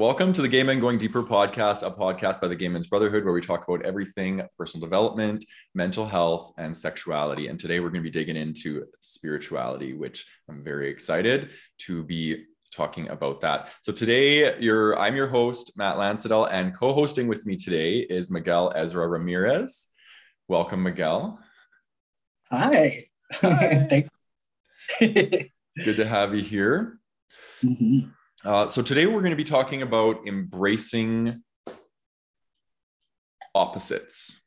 Welcome to the Gay Men Going Deeper podcast, a podcast by the Gay Men's Brotherhood, where we talk about everything personal development, mental health, and sexuality. And today we're going to be digging into spirituality, which I'm very excited to be talking about that. So today, you're, I'm your host, Matt Landsiedel, and co-hosting with me today is Miguel Ezra Ramirez. Welcome, Miguel. Hi. Hi. Thank Good to have you here. Mm-hmm. Uh, so today we're going to be talking about embracing opposites.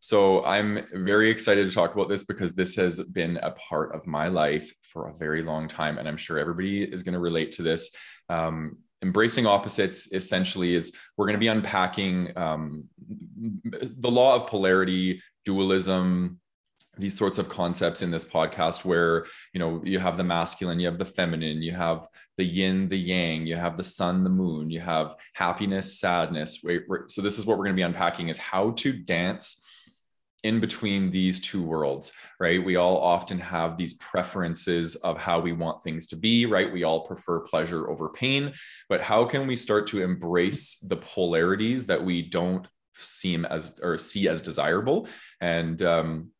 So I'm very excited to talk about this because this has been a part of my life for a very long time, and I'm sure everybody is going to relate to this. Um, embracing opposites essentially is we're going to be unpacking um, the law of polarity, dualism, these sorts of concepts in this podcast where you know you have the masculine you have the feminine you have the yin the yang you have the sun the moon you have happiness sadness. So this is what we're going to be unpacking is how to dance in between these two worlds right? We all often have these preferences of how we want things to be right? We all prefer pleasure over pain but how can we start to embrace the polarities that we don't seem as or see as desirable? And um,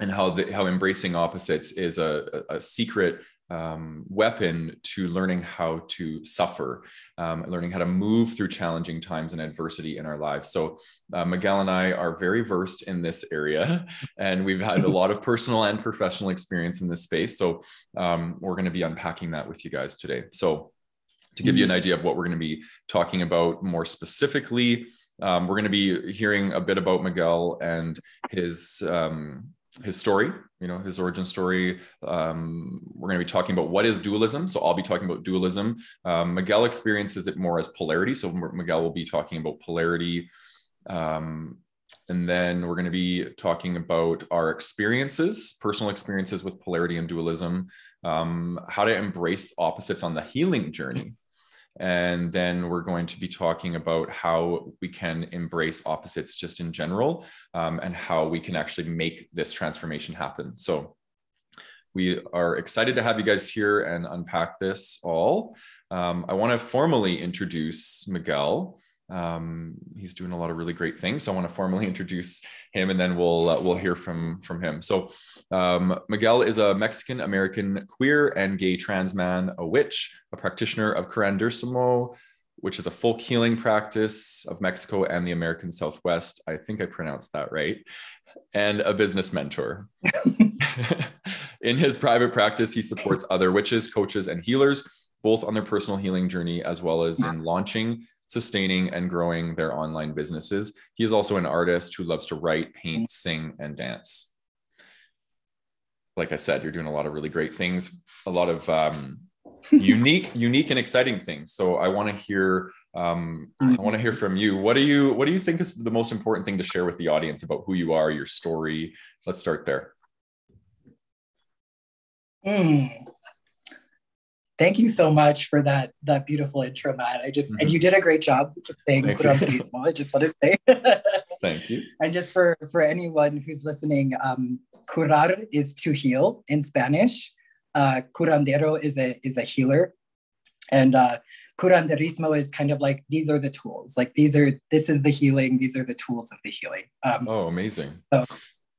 and how the, how embracing opposites is a, a secret um, weapon to learning how to suffer, um, learning how to move through challenging times and adversity in our lives. So, uh, Miguel and I are very versed in this area, and we've had a lot of personal and professional experience in this space. So, um, we're going to be unpacking that with you guys today. So, to give you an mm-hmm. idea of what we're going to be talking about more specifically, um, we're going to be hearing a bit about Miguel and his um, his story, you know, his origin story. Um, we're going to be talking about what is dualism. So I'll be talking about dualism. Um, Miguel experiences it more as polarity. So Miguel will be talking about polarity. Um, and then we're going to be talking about our experiences, personal experiences with polarity and dualism, um, how to embrace opposites on the healing journey. And then we're going to be talking about how we can embrace opposites just in general um, and how we can actually make this transformation happen. So we are excited to have you guys here and unpack this all. Um, I want to formally introduce Miguel. Um, he's doing a lot of really great things. So I want to formally introduce him, and then we'll uh, we'll hear from from him. So um, Miguel is a Mexican American queer and gay trans man, a witch, a practitioner of curanderismo, which is a folk healing practice of Mexico and the American Southwest. I think I pronounced that right. And a business mentor. in his private practice, he supports other witches, coaches, and healers, both on their personal healing journey as well as in launching sustaining and growing their online businesses. He is also an artist who loves to write, paint, sing, and dance like I said, you're doing a lot of really great things, a lot of um, unique, unique and exciting things. So I want to hear, um, I want to hear from you. What do you, what do you think is the most important thing to share with the audience about who you are, your story? Let's start there. Mm. Thank you so much for that that beautiful intro, Matt. I just mm-hmm. and you did a great job saying curanderismo. I just want to say. Thank you. And just for for anyone who's listening, um, curar is to heal in Spanish. Uh, curandero is a is a healer, and uh, curanderismo is kind of like these are the tools. Like these are this is the healing. These are the tools of the healing. Um, oh, amazing. So,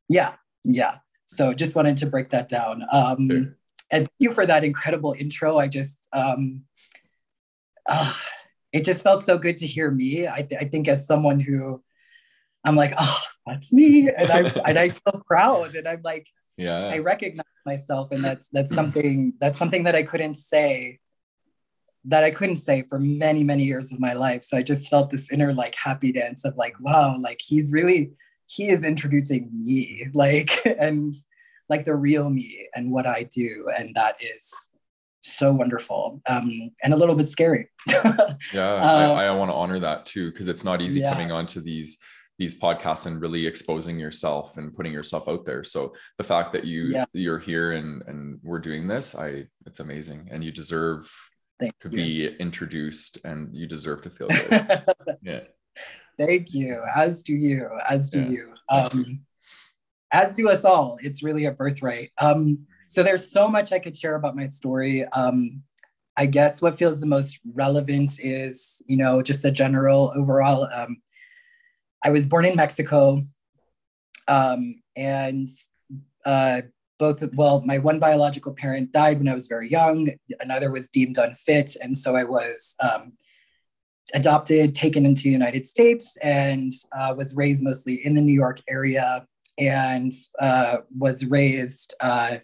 yeah, yeah. So just wanted to break that down. Um, sure. And thank you for that incredible intro. I just um, uh, it just felt so good to hear me. I, th- I think as someone who I'm like, oh, that's me, and I and I feel proud, and I'm like, yeah, I recognize myself, and that's that's something that's something that I couldn't say, that I couldn't say for many many years of my life. So I just felt this inner like happy dance of like, wow, like he's really he is introducing me, like and like the real me and what I do, and that is so wonderful um, and a little bit scary. yeah, uh, I, I want to honor that too because it's not easy yeah. coming onto these these podcasts and really exposing yourself and putting yourself out there so the fact that you yeah. you're here and and we're doing this i it's amazing and you deserve Thank to you. be introduced and you deserve to feel good yeah Thank you. As do you. As do yeah. you. Um, as do us all. It's really a birthright. Um, so there's so much I could share about my story. Um, I guess what feels the most relevant is, you know, just a general overall. Um, I was born in Mexico, um, and uh, both, well, my one biological parent died when I was very young. Another was deemed unfit, and so I was um, adopted, taken into the United States, and uh, was raised mostly in the New York area, and uh, was raised uh,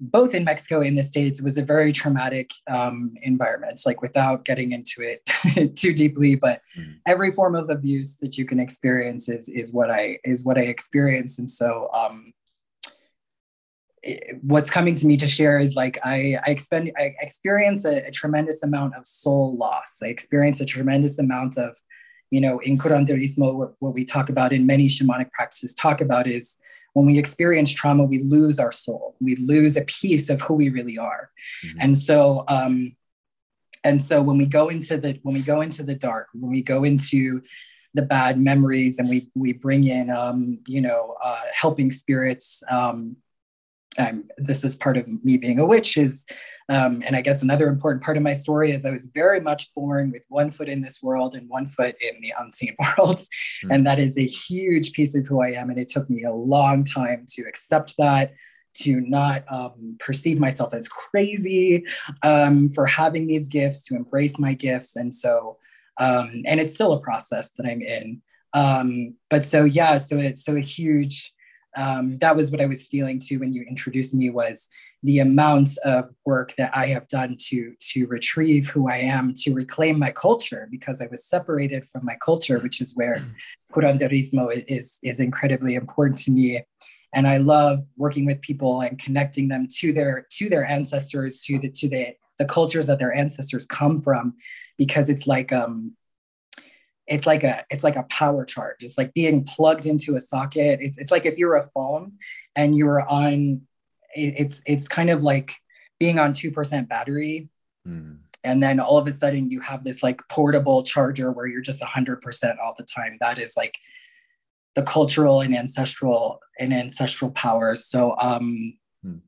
both in Mexico and the States, it was a very traumatic um, environment, like without getting into it too deeply, but mm-hmm. every form of abuse that you can experience is, is what I, is what I experienced. And so, um, it, what's coming to me to share is like, I, I expend, I experience a, a tremendous amount of soul loss. I experience a tremendous amount of, you know, in curanderismo, what, what we talk about in many shamanic practices talk about is when we experience trauma, we lose our soul. We lose a piece of who we really are. Mm-hmm. And so, um, and so when we go into the when we go into the dark, when we go into the bad memories, and we we bring in, um, you know, uh, helping spirits. Um, and this is part of me being a witch is um, and I guess another important part of my story is I was very much born with one foot in this world and one foot in the unseen world. Mm-hmm. And that is a huge piece of who I am. And it took me a long time to accept that, to not um, perceive myself as crazy um, for having these gifts, to embrace my gifts. And so, um, and it's still a process that I'm in. Um, but so, yeah, so it's so a huge, um, that was what I was feeling too when you introduced me was the amount of work that I have done to to retrieve who I am, to reclaim my culture, because I was separated from my culture, which is where mm. curanderismo is is incredibly important to me. And I love working with people and connecting them to their to their ancestors, to the to the the cultures that their ancestors come from, because it's like um it's like a it's like a power charge. It's like being plugged into a socket. It's, it's like if you're a phone and you're on it's it's kind of like being on 2% battery mm. and then all of a sudden you have this like portable charger where you're just 100% all the time. That is like the cultural and ancestral and ancestral powers. So um mm.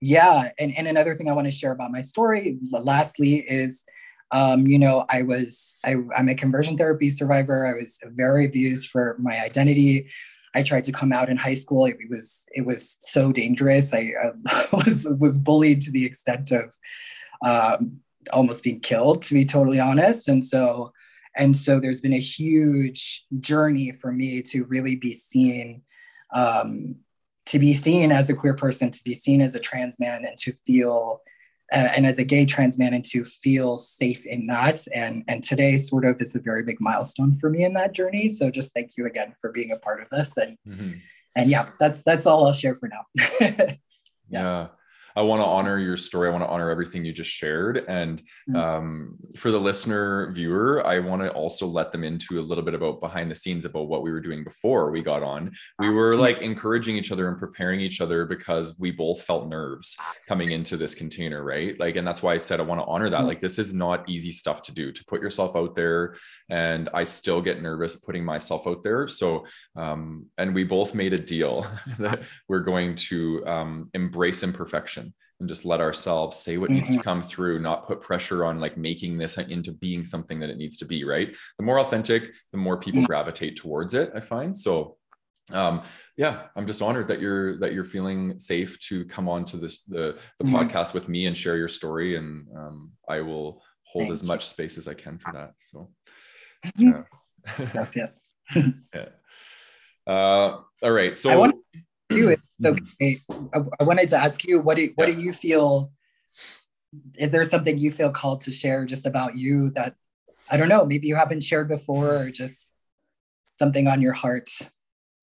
yeah. And, and another thing i want to share about my story lastly is um, you know, I was, I, I'm a conversion therapy survivor. I was very abused for my identity. I tried to come out in high school. It, was, it was so dangerous. I, I was, was bullied to the extent of um, almost being killed, to be totally honest. And so, and so there's been a huge journey for me to really be seen um, to be seen as a queer person, to be seen as a trans man, and to feel uh, and as a gay trans man and to feel safe in that and and today sort of is a very big milestone for me in that journey so just thank you again for being a part of this and mm-hmm. and yeah that's that's all i'll share for now yeah. yeah. I want to honor your story. I want to honor everything you just shared. And mm. um, for the listener viewer, I want to also let them into a little bit about behind the scenes about what we were doing before we got on. We were like encouraging each other and preparing each other because we both felt nerves coming into this container, right? Like, and that's why I said I want to honor that. Mm. Like, this is not easy stuff to do to put yourself out there. And I still get nervous putting myself out there. So, um, and we both made a deal that we're going to um, embrace imperfection and just let ourselves say what mm-hmm. needs to mm-hmm. come through not put pressure on like making this into being something that it needs to be right the more authentic the more people mm-hmm. gravitate towards it i find so um yeah i'm just honored that you're that you're feeling safe to come on to this the the mm-hmm. podcast with me and share your story and um i will hold Thank as you. much space as i can for that so yeah. yes yes yeah uh all right so do it. Okay. I, I wanted to ask you, what do what yeah. do you feel? Is there something you feel called to share just about you that I don't know, maybe you haven't shared before, or just something on your heart?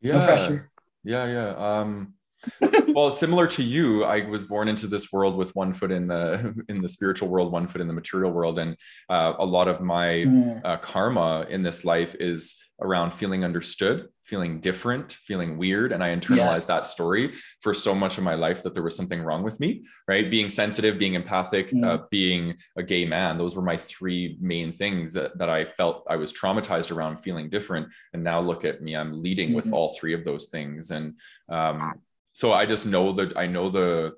Yeah. No pressure. Yeah, yeah. Um, well, similar to you, I was born into this world with one foot in the in the spiritual world, one foot in the material world, and uh, a lot of my mm. uh, karma in this life is around feeling understood, feeling different, feeling weird. And I internalized yes. that story for so much of my life that there was something wrong with me, right? Being sensitive, being empathic, mm. uh, being a gay man. Those were my three main things that, that I felt I was traumatized around feeling different. And now look at me, I'm leading mm-hmm. with all three of those things. And um, so I just know that I know the,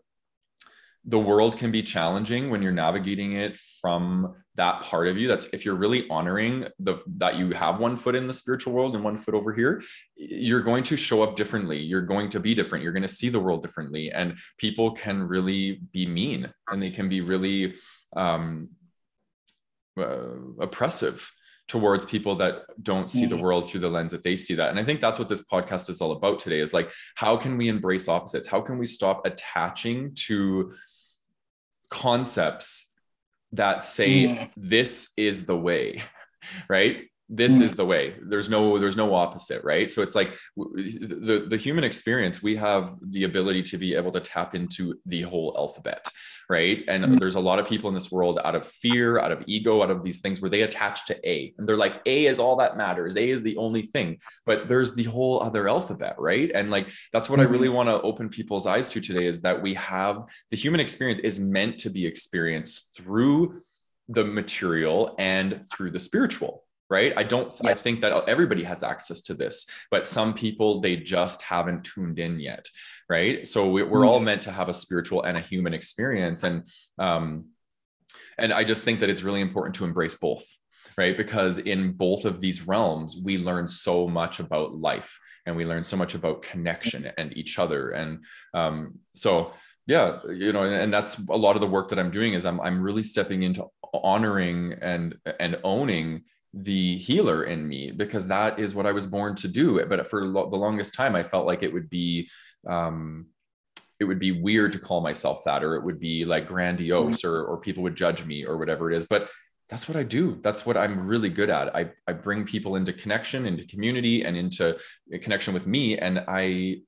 the world can be challenging when you're navigating it from that part of you. That's if you're really honoring the that you have one foot in the spiritual world and one foot over here you're going to show up differently. You're going to be different. You're going to see the world differently. And people can really be mean and they can be really um, uh, oppressive towards people that don't see mm-hmm. the world through the lens that they see that and i think that's what this podcast is all about today is like how can we embrace opposites how can we stop attaching to concepts that say mm. this is the way right this mm. is the way there's no there's no opposite right so it's like the the human experience we have the ability to be able to tap into the whole alphabet right and mm. there's a lot of people in this world out of fear out of ego out of these things where they attach to a and they're like a is all that matters a is the only thing but there's the whole other alphabet right and like that's what mm-hmm. i really mm-hmm. want to open people's eyes to today is that we have the human experience is meant to be experienced through the material and through the spiritual right i don't yeah. i think that everybody has access to this but some people they just haven't tuned in yet right so we, are mm-hmm. all meant to have a spiritual and a human experience and um and i just think that it's really important to embrace both right because in both of these realms we learn so much about life and we learn so much about connection and each other and um so yeah you know and that's a lot of the work that i'm doing is i'm, I'm really stepping into honoring and and owning the healer in me because that is what I was born to do. But for lo- the longest time, I felt like it would be, um, it would be weird to call myself that, or it would be like grandiose, or or people would judge me, or whatever it is. But that's what I do. That's what I'm really good at. I I bring people into connection, into community, and into connection with me, and I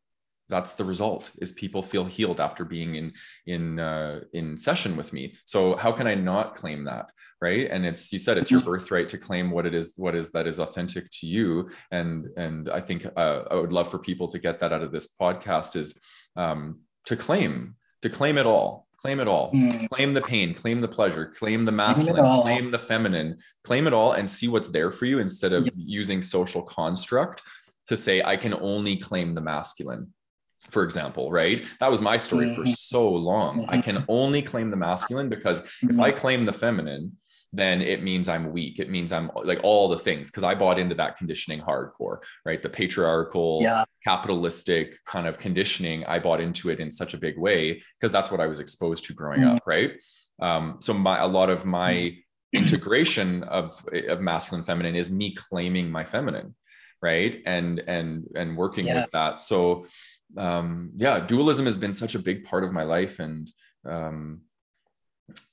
that's the result is people feel healed after being in in uh, in session with me. So how can i not claim that right? And it's you said it's your birthright to claim what it is what is that is authentic to you. And and i think uh, i would love for people to get that out of this podcast is um, to claim to claim it all claim it all. Mm. claim the pain claim the pleasure claim the masculine claim, claim the feminine claim it all and see what's there for you instead of yeah. using social construct to say i can only claim the masculine for example, right? That was my story mm-hmm. for so long. Mm-hmm. I can only claim the masculine because mm-hmm. if I claim the feminine, then it means I'm weak. It means I'm like all the things because I bought into that conditioning hardcore, right? The patriarchal, yeah. capitalistic kind of conditioning. I bought into it in such a big way because that's what I was exposed to growing mm-hmm. up, right? Um, so my a lot of my mm-hmm. integration of of masculine feminine is me claiming my feminine, right? And and and working yeah. with that. So um, yeah, dualism has been such a big part of my life, and um,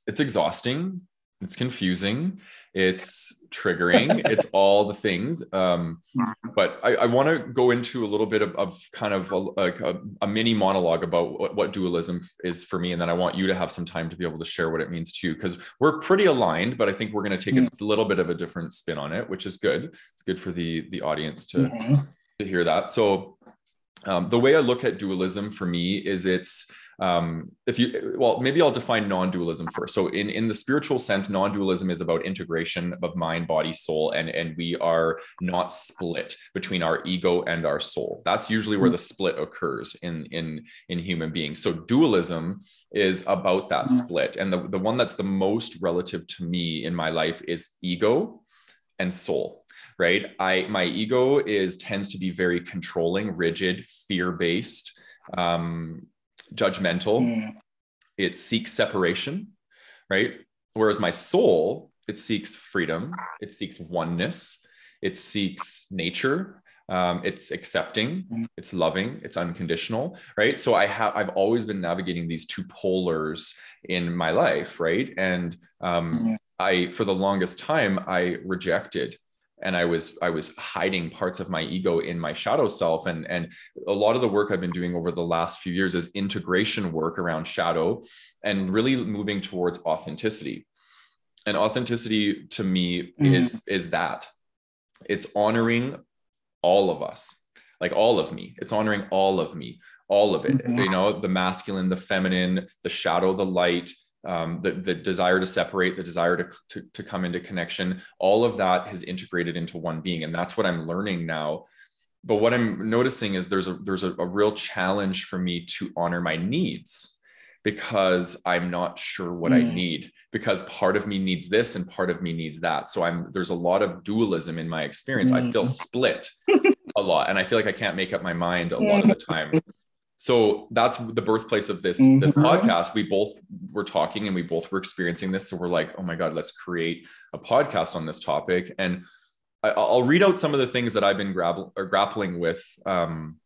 it's exhausting. It's confusing. It's triggering. it's all the things. Um, but I, I want to go into a little bit of, of kind of a, like a, a, mini monologue about what, what, dualism is for me, and then I want you to have some time to be able to share what it means too, because we're pretty aligned. But I think we're going to take mm-hmm. a little bit of a different spin on it, which is good. It's good for the the audience to mm-hmm. to hear that. So um, the way I look at dualism for me is it's um, if you well maybe I'll define non-dualism first. So in in the spiritual sense, non-dualism is about integration of mind, body, soul, and and we are not split between our ego and our soul. That's usually where the split occurs in in in human beings. So dualism is about that mm-hmm. split, and the the one that's the most relative to me in my life is ego and soul right i my ego is tends to be very controlling rigid fear-based um, judgmental mm. it seeks separation right whereas my soul it seeks freedom it seeks oneness it seeks nature um, it's accepting mm. it's loving it's unconditional right so i have i've always been navigating these two polars in my life right and um, mm. i for the longest time i rejected and i was i was hiding parts of my ego in my shadow self. And and a lot of the work i've been doing over the last few years is integration work around shadow and really moving towards authenticity. And authenticity to me mm. is is that. It's honoring all of us like all of me. It's honoring all of me all of it. Mm-hmm. you know the masculine the feminine the shadow the light um, the, the desire to separate, the desire to, to, to come into connection, all of that has integrated into one being. And that's what I'm learning now. But what I'm noticing is there's a there's a, a real challenge for me to honor my needs because I'm not sure what mm. I need because part of me needs this and part of me needs that. So I'm there's a lot of dualism in my experience. Mm. I feel mm. split a lot and I feel like I can't make up my mind a lot of the time. So that's the birthplace of this mm-hmm. this podcast. We both were talking and we both were experiencing this. So we're like, oh my god, let's create a podcast on this topic. And I, will read out some of the things that I've been grab- grappling with um,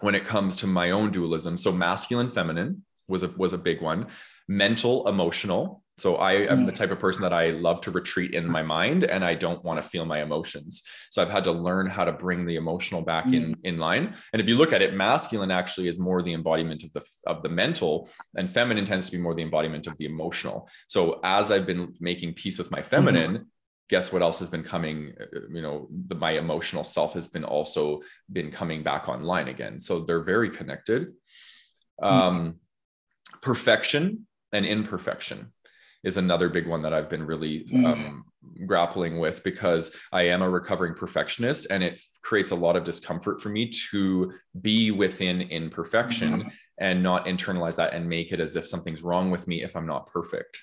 when it comes to my own dualism. So masculine, feminine was a was a big one. Mental, emotional. So I am the mm. type of person that I love to retreat in my mind and I don't want to feel my emotions. So I've had to learn how to bring the emotional back in mm. in line. And if you look at it, masculine actually is more the embodiment of the of the mental and feminine tends to be more the embodiment of the emotional. So as I've been making peace with my feminine, mm-hmm guess what else has been coming uh, you know the, my emotional self has been also been coming back online again so they're very connected um, perfection and imperfection is another big one that i've been really mm. um, grappling with because i am a recovering perfectionist and it creates a lot of discomfort for me to be within imperfection mm-hmm. and not internalize that and make it as if something's wrong with me if i'm not perfect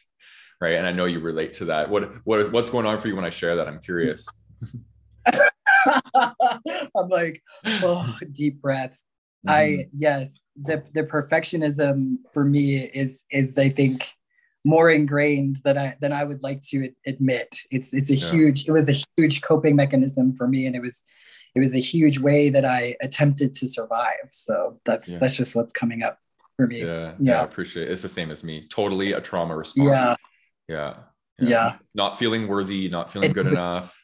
right and i know you relate to that what what what's going on for you when i share that i'm curious i'm like oh deep breaths mm-hmm. i yes the the perfectionism for me is is i think more ingrained than i than i would like to admit it's it's a yeah. huge it was a huge coping mechanism for me and it was it was a huge way that i attempted to survive so that's yeah. that's just what's coming up for me yeah, yeah i appreciate it it's the same as me totally a trauma response yeah yeah. Yeah. yeah. Not feeling worthy, not feeling good enough.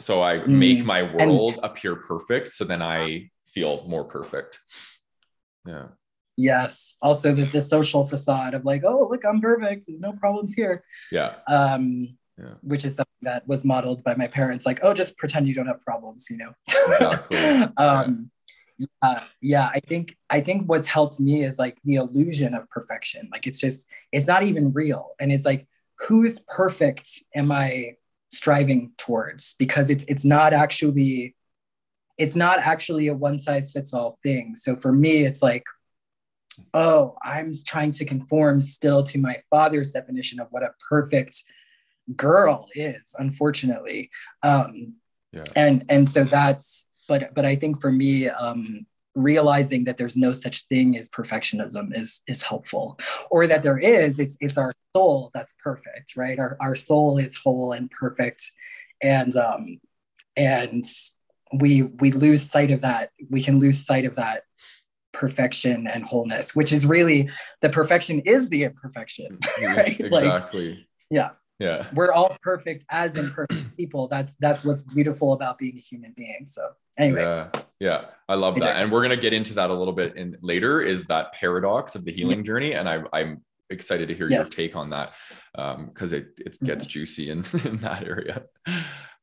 So I mm, make my world and, appear perfect. So then I feel more perfect. Yeah. Yes. Also the, the social facade of like, oh, look, I'm perfect. There's no problems here. Yeah. Um, yeah. which is something that was modeled by my parents, like, oh, just pretend you don't have problems, you know. Exactly. um, uh, yeah i think i think what's helped me is like the illusion of perfection like it's just it's not even real and it's like who's perfect am i striving towards because it's it's not actually it's not actually a one size fits all thing so for me it's like oh i'm trying to conform still to my father's definition of what a perfect girl is unfortunately um yeah. and and so that's but but I think for me, um, realizing that there's no such thing as perfectionism is is helpful, or that there is. It's it's our soul that's perfect, right? Our our soul is whole and perfect, and um, and we we lose sight of that. We can lose sight of that perfection and wholeness, which is really the perfection is the imperfection, right? Exactly. Like, yeah. Yeah. We're all perfect as imperfect people. That's that's what's beautiful about being a human being. So anyway. Yeah. Yeah. I love that. And we're going to get into that a little bit in later is that paradox of the healing yeah. journey. And I, i'm excited to hear yes. your take on that because um, it, it gets mm-hmm. juicy in, in that area.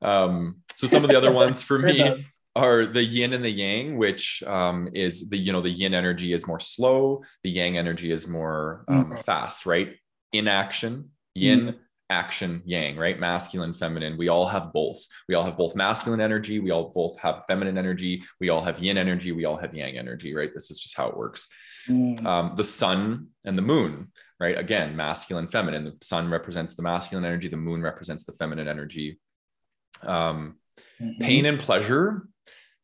Um, so some of the other ones for me are the yin and the yang which um, is the you know the yin energy is more slow the yang energy is more um, mm-hmm. fast right? Inaction yin mm-hmm. action yang right? Masculine feminine. We all have both. We all have both masculine energy. We all both have feminine energy. We all have yin energy. We all have yang energy right? This is just how it works. Mm. um, the sun and the moon right? Again masculine feminine. The sun represents the masculine energy. The moon represents the feminine energy. Um, mm-hmm. pain and pleasure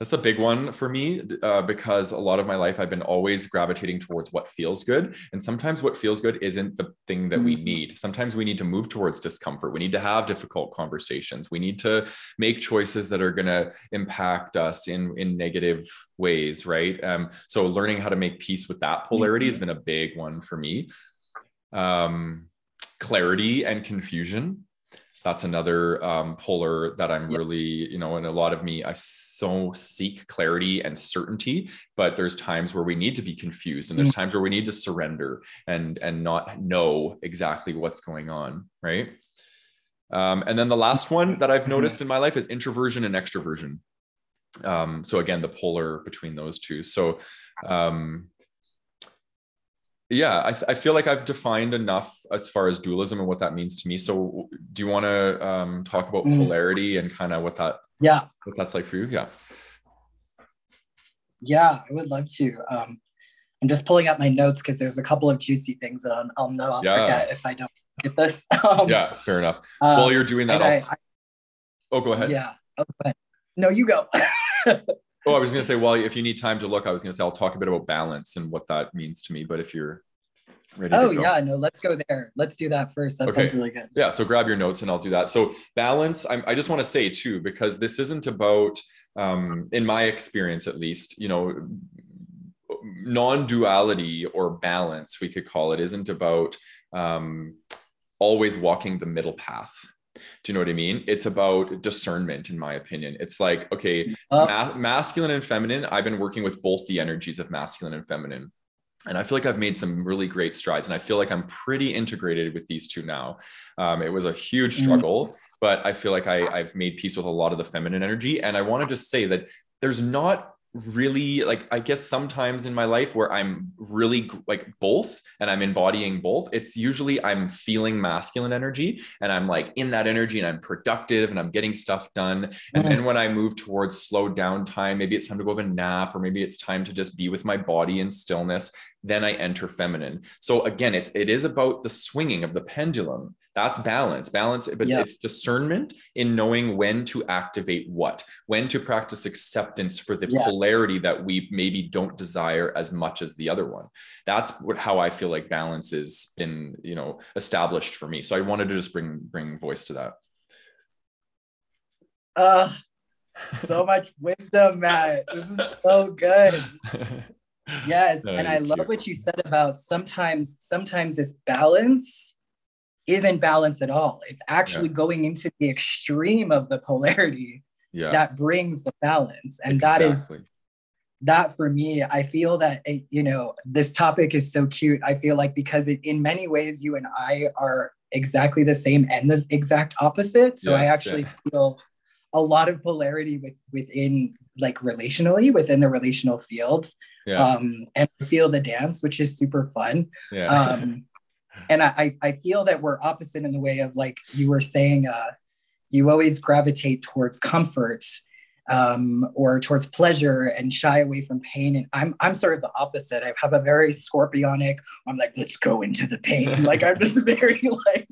that's a big one for me uh, because a lot of my life I've been always gravitating towards what feels good. And sometimes what feels good isn't the thing that mm-hmm. we need. Sometimes we need to move towards discomfort. We need to have difficult conversations. We need to make choices that are going to impact us in, in negative ways, right? Um, so learning how to make peace with that polarity mm-hmm. has been a big one for me. Um, clarity and confusion that's another um, polar that I'm really, you know, and a lot of me, I so seek clarity and certainty, but there's times where we need to be confused and there's mm. times where we need to surrender and and not know exactly what's going on, right? Um, and then the last one that I've mm-hmm. noticed in my life is introversion and extroversion. Um, so again, the polar between those two. So um, yeah I, I feel like i've defined enough as far as dualism and what that means to me so do you want to um, talk about mm. polarity and kind of what that yeah what that's like for you yeah yeah i would love to um, I'm just pulling up my notes because there's a couple of juicy things that I'll, I'll know I'll yeah. forget if I don't get this. Um, yeah, fair enough. Um, While you're doing that, I, I, oh, go ahead. Yeah. Okay. No, you go. oh, I was going to say, well, if you need time to look, I was going to say I'll talk a bit about balance and what that means to me. But if you're ready, oh yeah, no, let's go there. Let's do that first. That okay. sounds really good. Yeah. So grab your notes and I'll do that. So balance. I'm, I just want to say too, because this isn't about, um, in my experience at least, you know, non-duality or balance we could call it isn't about um, always walking the middle path do you know what I mean? It's about discernment, in my opinion. It's like, okay, uh, ma- masculine and feminine. I've been working with both the energies of masculine and feminine. And I feel like I've made some really great strides. And I feel like I'm pretty integrated with these two now. Um, it was a huge mm. struggle, mm. but I feel like I, I've made peace with a lot of the feminine energy. And I want to just say that there's not really like i guess sometimes in my life where i'm really like both and i'm embodying both it's usually i'm feeling masculine energy and i'm like in that energy and i'm productive and i'm getting stuff done. And mm-hmm. then when i move towards slow down time maybe it's time to go have a nap or maybe it's time to just be with my body in stillness then i enter feminine. So again it's it is about the swinging of the pendulum. That's balance balance but yeah. it's discernment in knowing when to activate what when to practice acceptance for the yeah. polarity that we maybe don't desire as much as the other one. That's what how i feel like balance has been you know established for me. So i wanted to just bring bring voice to that. Uh so much wisdom matt. This is so good yes no, and i love what you said about sometimes sometimes this balance isn't balance at all. It's actually yeah. going into the extreme of the polarity yeah. that brings the balance. And exactly. that is that for me, I feel that, it, you know, this topic is so cute. I feel like because it, in many ways, you and I are exactly the same and the exact opposite. So yes, I actually yeah. feel a lot of polarity with within like relationally within the relational fields. Yeah. Um, and feel the dance, which is super fun. Yeah. Um, and I, I feel that we're opposite in the way of like you were saying uh, you always gravitate towards comfort um, or towards pleasure and shy away from pain and i'm i'm sort of the opposite i have a very scorpionic i'm like let's go into the pain like i'm just very like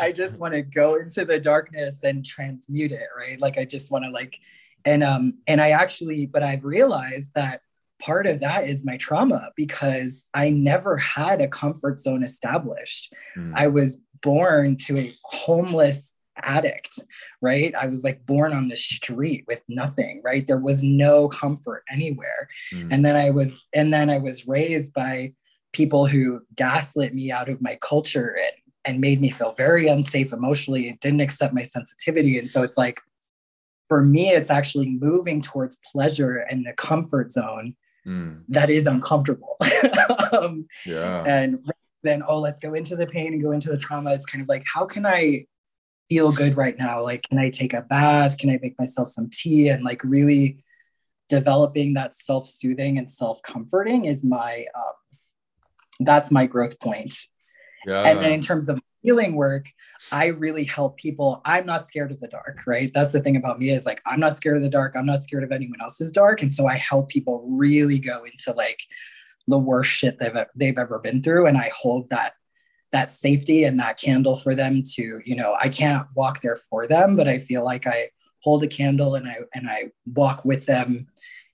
i just want to go into the darkness and transmute it right like i just want to like and um and i actually but i've realized that part of that is my trauma because I never had a comfort zone established. Mm. I was born to a homeless addict, right? I was like born on the street with nothing, right? There was no comfort anywhere. Mm. And then I was and then I was raised by people who gaslit me out of my culture and and made me feel very unsafe emotionally and didn't accept my sensitivity and so it's like for me it's actually moving towards pleasure and the comfort zone mm. that is uncomfortable. um, yeah. And then, oh, let's go into the pain and go into the trauma. It's kind of like, how can I feel good right now? Like, can I take a bath? Can I make myself some tea? And like, really developing that self soothing and self comforting is my, um, that's my growth point. Yeah. And then in terms of healing work, I really help people. I'm not scared of the dark, right? That's the thing about me is like, I'm not scared of the dark. I'm not scared of anyone else's dark. And so I help people really go into like the worst shit they've, they've ever been through. And I hold that, that safety and that candle for them to, you know, I can't walk there for them, but I feel like I hold a candle and I, and I walk with them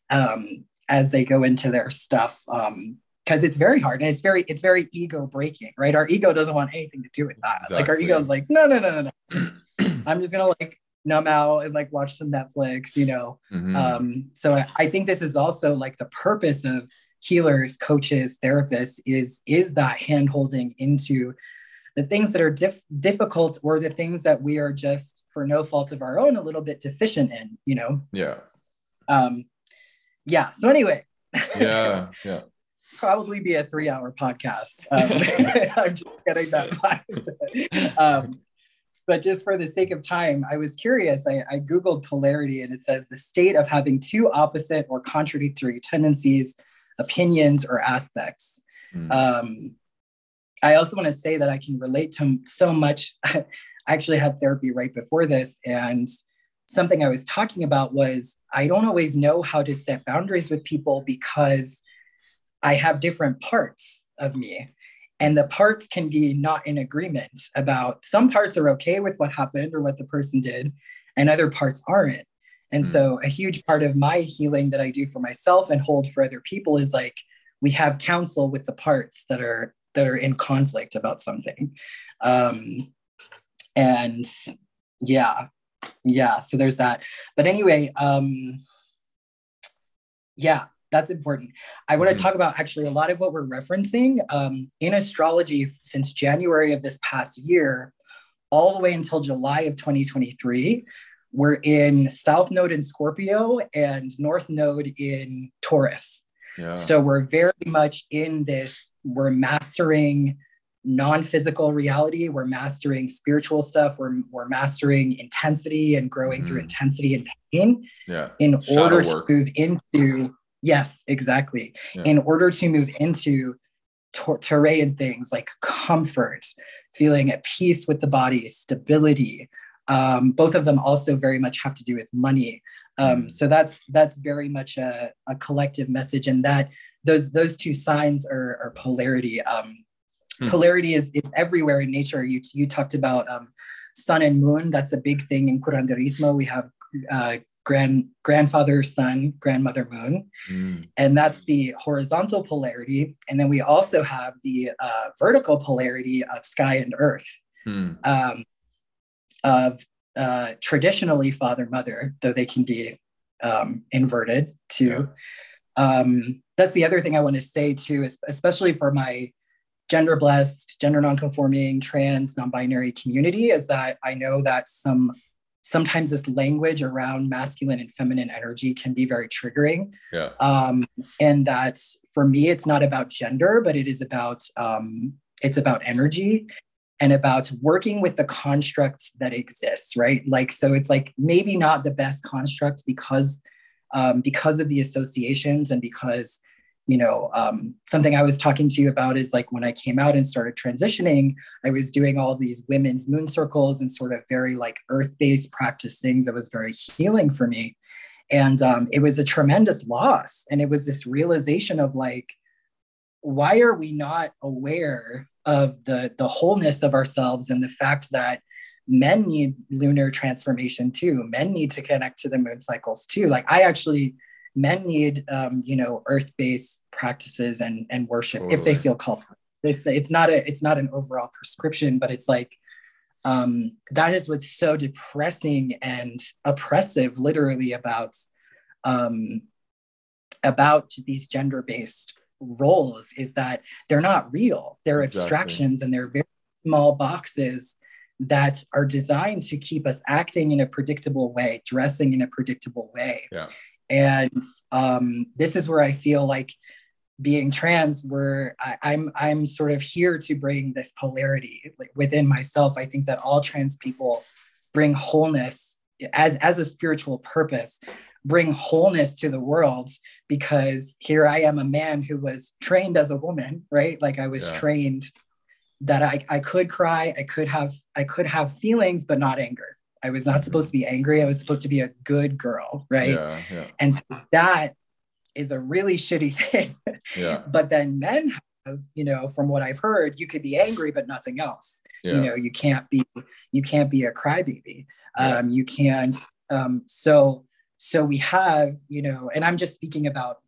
um, as they go into their stuff. Um, because it's very hard and it's very it's very ego breaking right? Our ego doesn't want anything to do with that. Exactly. like our ego is like no no no no no. I'm just gonna like numb out and like watch some netflix you know? Mm-hmm. um so I, I think this is also like the purpose of healers coaches therapists is is that hand holding into the things that are dif- difficult or the things that we are just for no fault of our own a little bit deficient in you know? Yeah. Um yeah. So anyway. Yeah yeah probably be a three hour podcast. Um, I'm just getting that vibe. um, but just for the sake of time, I was curious. I, I, Googled polarity and it says the state of having two opposite or contradictory tendencies, opinions, or aspects. Mm. Um, I also want to say that I can relate to so much. I actually had therapy right before this, and something I was talking about was I don't always know how to set boundaries with people because I have different parts of me. And the parts can be not in agreement about some parts are okay with what happened or what the person did, and other parts aren't. And mm. so, a huge part of my healing that I do for myself and hold for other people is like we have counsel with the parts that are that are in conflict about something. Um, and yeah, yeah. So there's that. But anyway, um, yeah, that's important. I want to mm-hmm. talk about actually a lot of what we're referencing um, in astrology since January of this past year, all the way until July of 2023. We're in South Node in Scorpio and North Node in Taurus. Yeah. So we're very much in this, we're mastering non-physical reality we're mastering spiritual stuff we're, we're mastering intensity and growing mm. through intensity and pain yeah. in Shadow order work. to move into yes exactly yeah. in order to move into Taurean things like comfort feeling at peace with the body stability um, both of them also very much have to do with money um, mm. so that's that's very much a, a collective message and that those those two signs are, are polarity um, Hmm. Polarity is is everywhere in nature. You you talked about um, sun and moon. That's a big thing in curanderismo. We have uh, grand grandfather sun, grandmother moon, mm. and that's the horizontal polarity. And then we also have the uh, vertical polarity of sky and earth. Mm. Um, of uh, traditionally father mother, though they can be um, inverted too. Yeah. Um, that's the other thing I want to say too, is especially for my gender blessed, gender nonconforming, trans, non-binary community is that I know that some sometimes this language around masculine and feminine energy can be very triggering. Yeah. Um, and that for me, it's not about gender, but it is about um, it's about energy and about working with the construct that exists, right? Like, so it's like maybe not the best construct because um, because of the associations and because you know um, something i was talking to you about is like when i came out and started transitioning i was doing all these women's moon circles and sort of very like earth-based practice things that was very healing for me. And um, it was a tremendous loss. And it was this realization of like why are we not aware of the the wholeness of ourselves and the fact that men need lunar transformation too. Men need to connect to the moon cycles too. Like i actually men need um, you know earth-based practices and and worship totally. if they feel called say it's not a it's not an overall prescription but it's like um, that is what's so depressing and oppressive literally about um, about these gender-based roles is that they're not real they're exactly. abstractions and they're very small boxes that are designed to keep us acting in a predictable way dressing in a predictable way yeah and um, this is where i feel like being trans where I, I'm, I'm sort of here to bring this polarity like within myself. I think that all trans people bring wholeness as as a spiritual purpose bring wholeness to the world because here i am a man who was trained as a woman right? Like i was yeah. trained that I, I could cry i could have i could have feelings but not anger I was not supposed to be angry. I was supposed to be a good girl, right? Yeah, yeah. And so that is a really shitty thing. Yeah. but then men have, you know, from what I've heard, you could be angry but nothing else. Yeah. You know, you can't be you can't be a crybaby. Yeah. Um, you can't. Um, so so we have, you know, and I'm just speaking about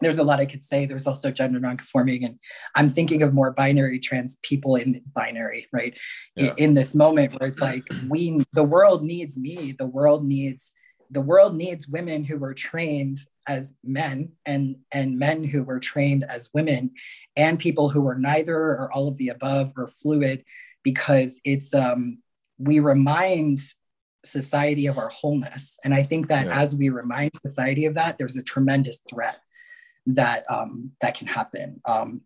there's a lot I could say. There's also gender nonconforming, and I'm thinking of more binary trans people in binary, right? Yeah. In, in this moment where it's like we, the world needs me. The world needs the world needs women who were trained as men and and men who were trained as women, and people who were neither or all of the above or fluid, because it's um we remind society of our wholeness and i think that yeah. as we remind society of that there's a tremendous threat that um, that can happen. Um,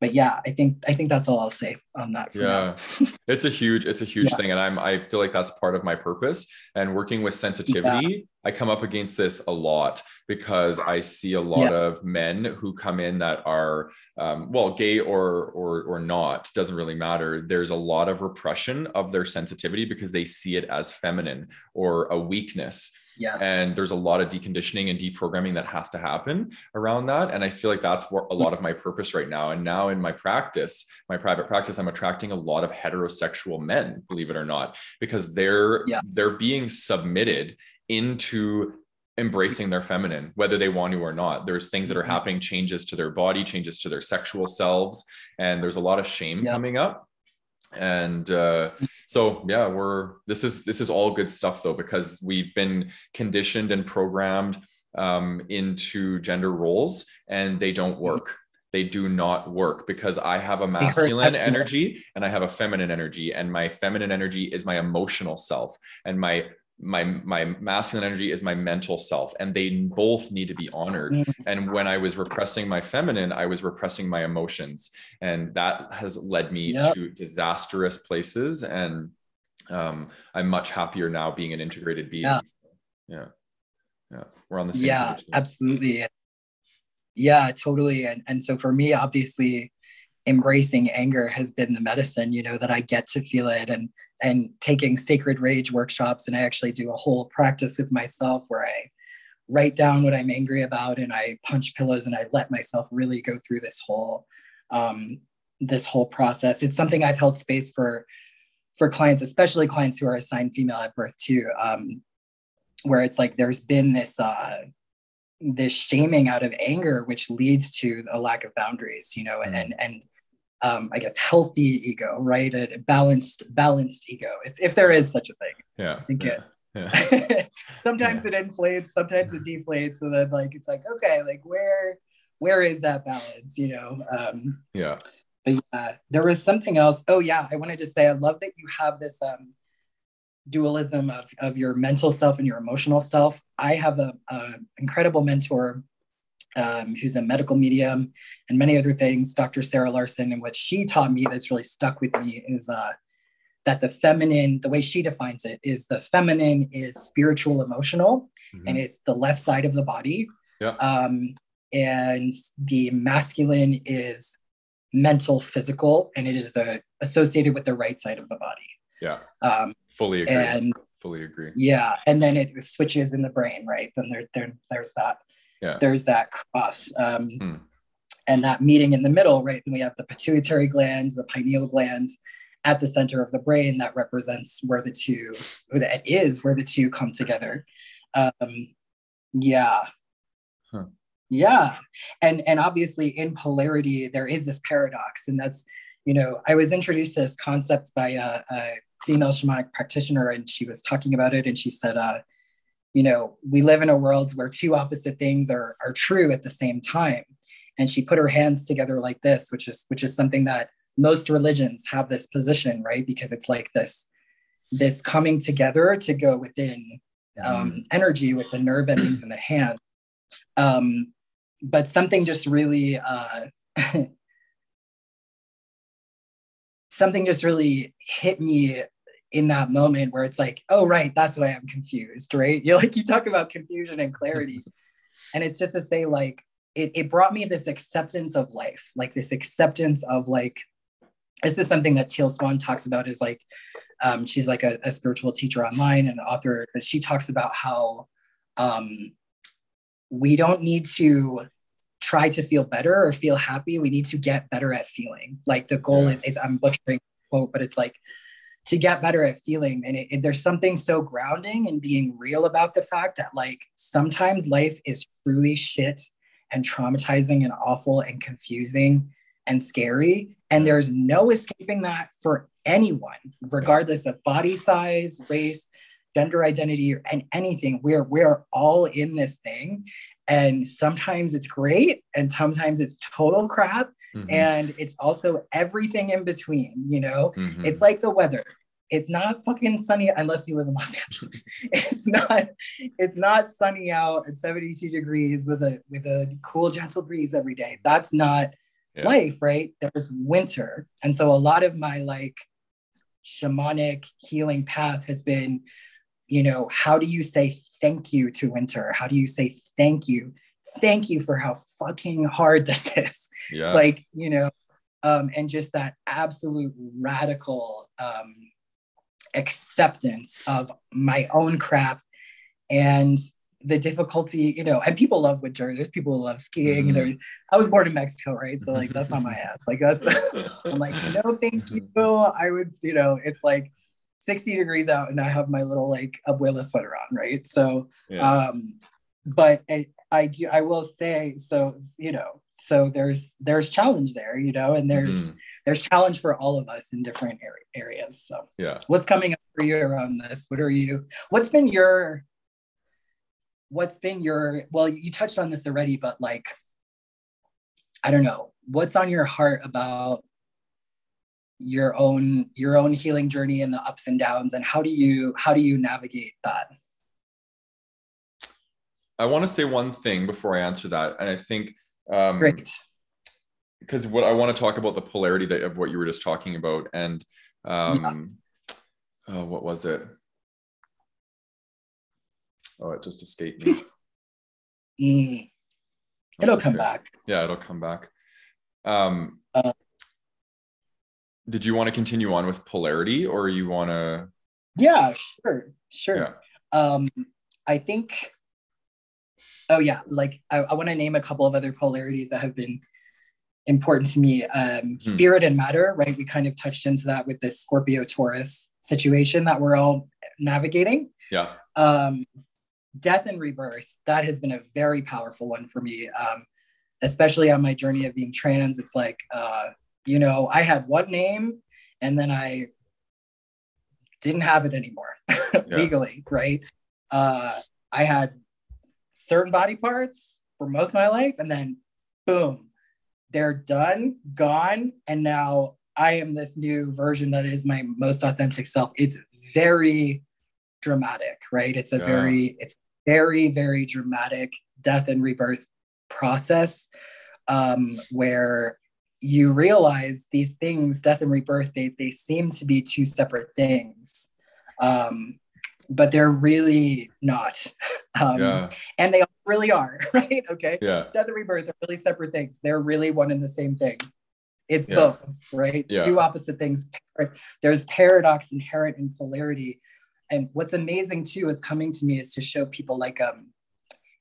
but yeah, I think I think that's all I'll say on that. yeah, it's a huge it's a huge yeah. thing, and I'm I feel like that's part of my purpose and working with sensitivity I come up against this a lot because I see a lot yeah. of men who come in that are, um, well, gay or or or not doesn't really matter. There's a lot of repression of their sensitivity because they see it as feminine or a weakness. Yeah. And there's a lot of deconditioning and deprogramming that has to happen around that. And I feel like that's what a lot of my purpose right now. And now in my practice, my private practice, I'm attracting a lot of heterosexual men, believe it or not, because they're yeah. they're being submitted into embracing their feminine whether they want to or not there's things that are mm-hmm. happening changes to their body changes to their sexual selves and there's a lot of shame yeah. coming up and uh, so yeah we're this is this is all good stuff though because we've been conditioned and programmed um, into gender roles and they don't mm-hmm. work they do not work because I have a masculine energy and I have a feminine energy, and my feminine energy is my emotional self, and my my my masculine energy is my mental self and they both need to be honored. Mm. and when i was repressing my feminine i was repressing my emotions and that has led me yep. to disastrous places and um, i'm much happier now being an integrated being. Yeah. Yeah, yeah. we're on the same yeah absolutely. Yeah totally. And and so for me obviously embracing anger has been the medicine you know that i get to feel it and and taking sacred rage workshops. And i actually do a whole practice with myself where i write down what i'm angry about and i punch pillows and i let myself really go through this whole um, this whole process. It's something i've held space for for clients especially clients who are assigned female at birth too um, where it's like there's been this uh, this shaming out of anger which leads to a lack of boundaries you know and and, and um, I guess healthy ego, right? A balanced, balanced ego, if, if there is such a thing. Yeah. I yeah. Yeah. sometimes yeah. it inflates, sometimes it deflates, and then like it's like okay, like where where is that balance? You know. Um, yeah. But yeah, there was something else. Oh yeah, I wanted to say I love that you have this um, dualism of of your mental self and your emotional self. I have a, a incredible mentor um, who's a medical medium and many other things, Dr. Sarah Larson. And what she taught me that's really stuck with me is uh, that the feminine, the way she defines it, is the feminine is spiritual emotional mm-hmm. and it's the left side of the body. Yeah. Um, and the masculine is mental physical and it is the associated with the right side of the body. Yeah. Um, Fully agree. And fully agree. Yeah. And then it switches in the brain, right? Then there, there there's that yeah. there's that cross um, hmm. and that meeting in the middle, right? Then we have the pituitary gland, the pineal gland at the center of the brain that represents where the two, or that is where the two come together. Um, yeah. Huh. Yeah. And and obviously in polarity, there is this paradox. And that's, you know, I was introduced to this concept by a, a female shamanic practitioner, and she was talking about it, and she said, uh, you know, we live in a world where two opposite things are, are true at the same time. And she put her hands together like this, which is which is something that most religions have this position, right? Because it's like this this coming together to go within um, energy with the nerve endings in the hand. Um, but something just really uh, something just really hit me in that moment where it's like, oh, right, that's why I'm confused, right? You like you talk about confusion and clarity. and it's just to say, like, it, it brought me this acceptance of life, like this acceptance of like, this is something that Teal Swan talks about is like, um, she's like a, a, spiritual teacher online and author, but she talks about how um, we don't need to try to feel better or feel happy. We need to get better at feeling. Like the goal yes. is, is I'm butchering quote, but it's like to get better at feeling. And it, it, there's something so grounding and being real about the fact that, like, sometimes life is truly shit and traumatizing and awful and confusing and scary. And there's no escaping that for anyone, regardless of body size, race, gender identity, and anything. We're we're all in this thing. And sometimes it's great, and sometimes it's total crap. Mm-hmm. And it's also everything in between, you know? Mm-hmm. It's like the weather. It's not fucking sunny unless you live in Los Angeles. It's not, it's not sunny out at 72 degrees with a with a cool, gentle breeze every day. That's not yeah. life, right? There's winter. And so a lot of my like shamanic healing path has been you know, how do you say thank you to winter? How do you say thank you? Thank you for how fucking hard this is. Yes. Like, you know, um, and just that absolute radical um, acceptance of my own crap and the difficulty, you know, and people love winter. There's people who love skiing. Mm-hmm. You know, I was born in Mexico, right? So like that's not my ass. Like that's I'm like, no, thank you. I would, you know, it's like 60 degrees out and I have my little like abuela sweater on, right? So yeah. um, but I, I do I will say so, you know, so there's there's challenge there, you know, and there's mm-hmm. there's challenge for all of us in different areas. So yeah, what's coming up for you around this? What are you? What's been your what's been your well you touched on this already but like i don't know what's on your heart about your own your own healing journey and the ups and downs and how do you how do you navigate that i want to say one thing before i answer that and i think um great because what i want to talk about the polarity that, of what you were just talking about and um yeah. oh, what was it Oh, it just escaped me. Mm. It'll come back. Yeah, it'll come back. Um, uh, did you want to continue on with polarity or you want to? Yeah, sure, sure. Yeah. Um, I think. Oh yeah, like I, I want to name a couple of other polarities that have been important to me. Um, hmm. Spirit and matter, right? We kind of touched into that with this Scorpio Taurus situation that we're all navigating. Yeah. Um, death and rebirth that has been a very powerful one for me um, especially on my journey of being trans it's like uh, you know i had one name and then i didn't have it anymore yeah. legally right uh, i had certain body parts for most of my life and then boom they're done gone and now i am this new version that is my most authentic self it's very dramatic right it's a yeah. very it's very, very dramatic death and rebirth process um, where you realize these things, death and rebirth, they, they seem to be two separate things. Um, but they're really not. Um, yeah. And they really are, right? Okay. Yeah. Death and rebirth are really separate things. They're really one and the same thing. It's yeah. both, right? Yeah. Two opposite things. There's paradox inherent in polarity and what's amazing too is coming to me is to show people like um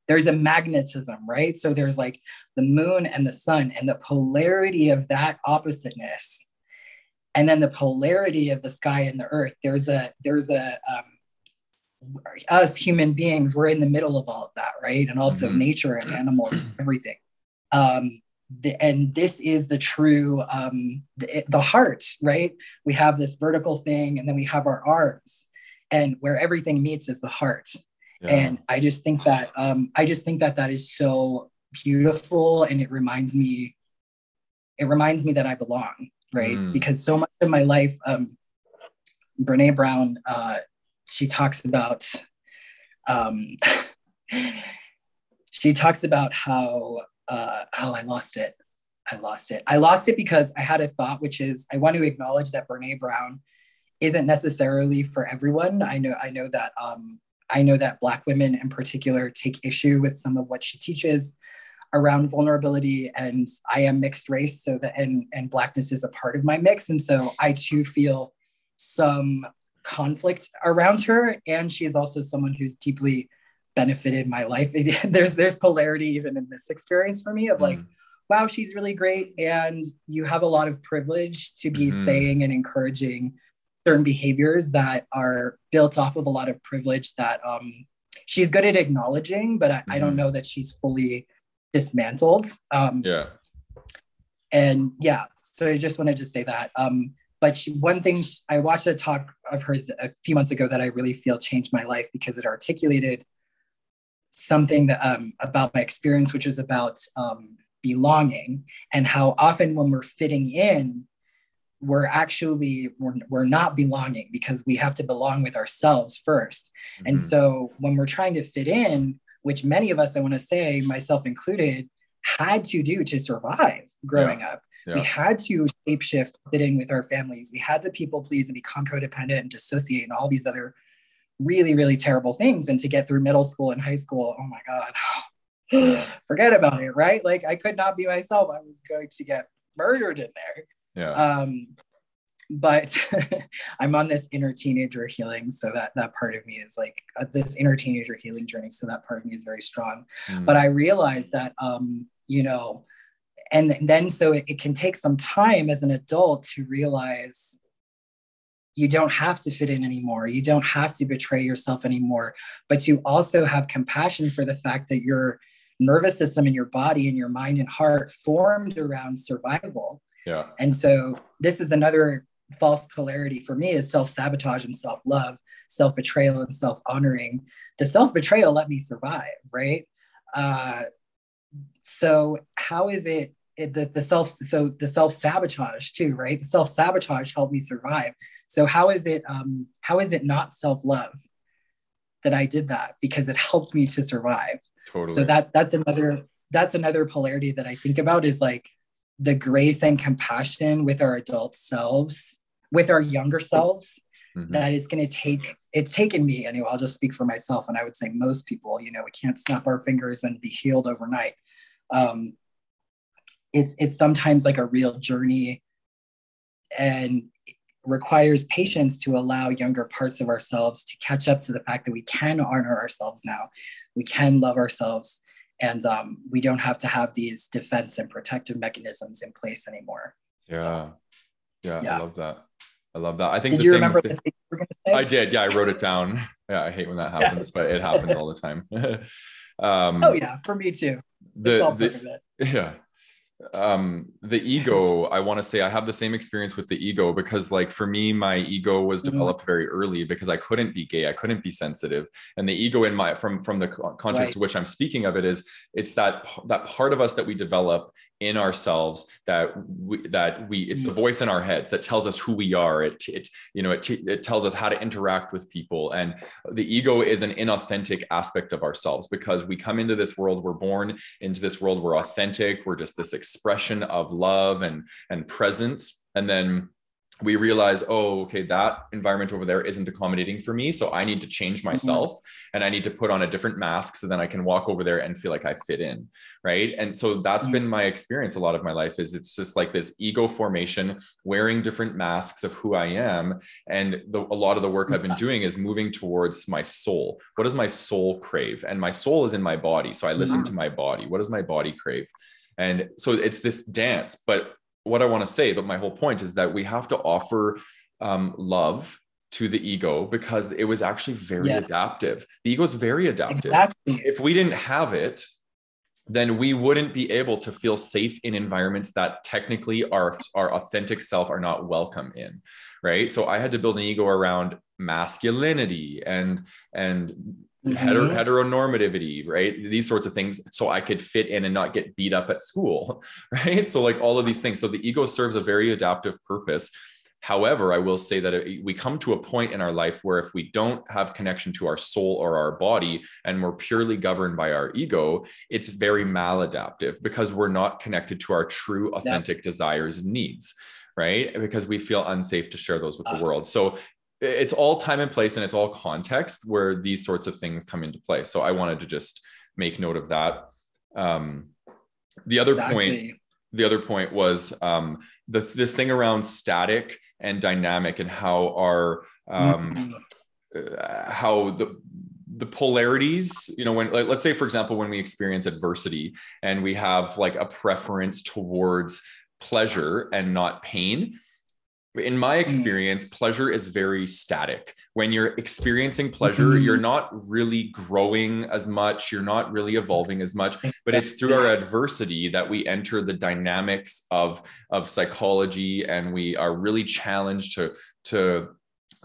there's a magnetism right so there's like the moon and the sun and the polarity of that oppositeness and then the polarity of the sky and the earth there's a there's a um, us human beings we're in the middle of all of that right and also mm-hmm. nature and animals and everything um the, and this is the true um the, the heart right we have this vertical thing and then we have our arms and where everything meets is the heart yeah. and i just think that um, i just think that that is so beautiful and it reminds me it reminds me that i belong right mm. because so much of my life um, brene brown uh, she talks about um, she talks about how uh, oh i lost it. I lost it. I lost it because i had a thought which is i want to acknowledge that brene brown isn't necessarily for everyone. I know I know that um, I know that Black women in particular take issue with some of what she teaches around vulnerability, and I am mixed race, so that and and Blackness is a part of my mix, and so I too feel some conflict around her, and she's also someone who's deeply benefited my life. there's there's polarity even in this experience for me of like. Mm. Wow, she's really great. And you have a lot of privilege to be mm-hmm. saying and encouraging certain behaviors that are built off of a lot of privilege that um, she's good at acknowledging, but I, mm-hmm. I, don't mm-hmm. know that she's fully dismantled. Um, yeah. And yeah, so I just wanted to say that. Um, but she, one thing she, I watched a talk of hers a few months ago that I really feel changed my life because it articulated something that, um, about my experience, which is about um, belonging and how often when we're fitting in, we're actually we're, we're not belonging because we have to belong with ourselves 1st mm-hmm. and so when we're trying to fit in which many of us i want to say myself included had to do to survive growing yeah. up yeah. we had to shape shift fit in with our families we had to people please and become codependent and dissociate and all these other really, really terrible things. And to get through middle school and high school, oh my God, forget about it, right? Like I could not be myself. I was going to get murdered in there. Yeah. Um, but I'm on this inner teenager healing. So that that part of me is like uh, this inner teenager healing journey. So that part of me is very strong. Mm. But I realized that, um, you know, and then so it, it can take some time as an adult to realize you don't have to fit in anymore. You don't have to betray yourself anymore, but you also have compassion for the fact that your nervous system and your body and your mind and heart formed around survival. Yeah. And so this is another false polarity for me is self-sabotage and self-love, self-betrayal and self-honoring. The self-betrayal let me survive, right? Uh, so how is it it, the, the self so the self sabotage too right? The self sabotage helped me survive. So how is it um how is it not self love that i did that? Because it helped me to survive. Totally. so that that's another that's another polarity that i think about is like the grace and compassion with our adult selves with our younger selves mm-hmm. that is going to take it's taken me anyway i'll just speak for myself and i would say most people you know we can't snap our fingers and be healed overnight. Um, it's it's sometimes like a real journey and requires patience to allow younger parts of ourselves to catch up to the fact that we can honor ourselves now. We can love ourselves and um, we don't have to have these defense and protective mechanisms in place anymore. Yeah. Yeah, yeah. i love that. I love that. I think did the you remember thing, the thing you i did. Yeah i wrote it down. Yeah i hate when that happens yes. but it happens all the time. Um, oh yeah for me too. The, the yeah um the ego i want to say i have the same experience with the ego because like for me my ego was mm-hmm. developed mm-hmm. very early because i couldn't be gay i couldn't be sensitive and the ego in my from from the context right. to which i'm speaking of it is it's that that part of us that we develop in ourselves that we that we it's the mm. voice in our heads that tells us who we are. It, it you know it, it tells us how to interact with people. And the ego is an inauthentic aspect of ourselves because we come into this world we're born into this world we're authentic we're just this expression of love and and presence. And then we realize, oh, okay, that environment over there isn't accommodating for me. So I need to change mm-hmm. myself mm-hmm. and I need to put on a different mask so then I can walk over there and feel like I fit in. Right. And so that's mm-hmm. been my experience a lot of my life is it's just like this ego formation, wearing different masks of who I am. And the, a lot of the work I've been doing is moving towards my soul. What does my soul crave? And my soul is in my body. So I listen mm-hmm. to my body. What does my body crave? And so it's this dance, but what I want to say, but my whole point is that we have to offer um, love to the ego because it was actually very yeah. adaptive. The ego is very adaptive. Exactly. If we didn't have it, then we wouldn't be able to feel safe in environments that technically our, our authentic self are not welcome in. Right. So I had to build an ego around masculinity and and mm-hmm. heteronormativity, right? These sorts of things. So I could fit in and not get beat up at school, right? So, like all of these things. So the ego serves a very adaptive purpose. However, I will say that we come to a point in our life where if we don't have connection to our soul or our body and we're purely governed by our ego, it's very maladaptive because we're not connected to our true, authentic yeah. desires and needs right? Because we feel unsafe to share those with the uh, world. So it's all time and place and it's all context where these sorts of things come into play. So I wanted to just make note of that. Um, the other exactly. point, the other point was um, the, this thing around static and dynamic and how our um, mm-hmm. uh, how the the polarities you know when like, let's say for example when we experience adversity and we have like a preference towards pleasure and not pain in my mm. experience pleasure is very static when you're experiencing pleasure mm-hmm. you're not really growing as much you're not really evolving as much but it's through our adversity that we enter the dynamics of of psychology and we are really challenged to to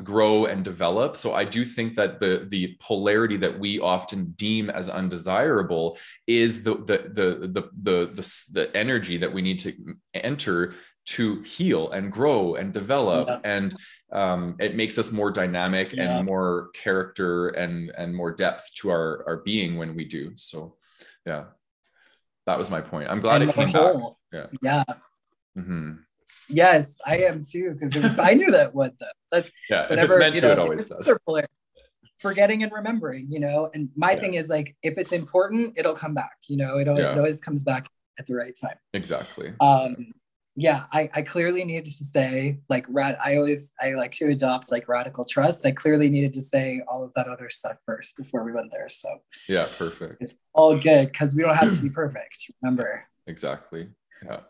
grow and develop so i do think that the the polarity that we often deem as undesirable is the the the the the, the, the energy that we need to enter to heal and grow and develop yeah. and um, it makes us more dynamic yeah. and more character and and more depth to our our being when we do so yeah that was my point i'm glad and it came whole. back yeah yeah mm-hmm. yes i am too because it was i knew that what the that's yeah if it's meant to know, it always does forgetting and remembering, you know. And my yeah. thing is like, if it's important, it'll come back. You know, it always, it always comes back at the right time. Exactly. Um, yeah, I, I clearly needed to say like rad. I always I like to adopt like radical trust. I clearly needed to say all of that other stuff first before we went there. So yeah, perfect. It's all good because we don't have to be perfect. Remember. Exactly. Yeah.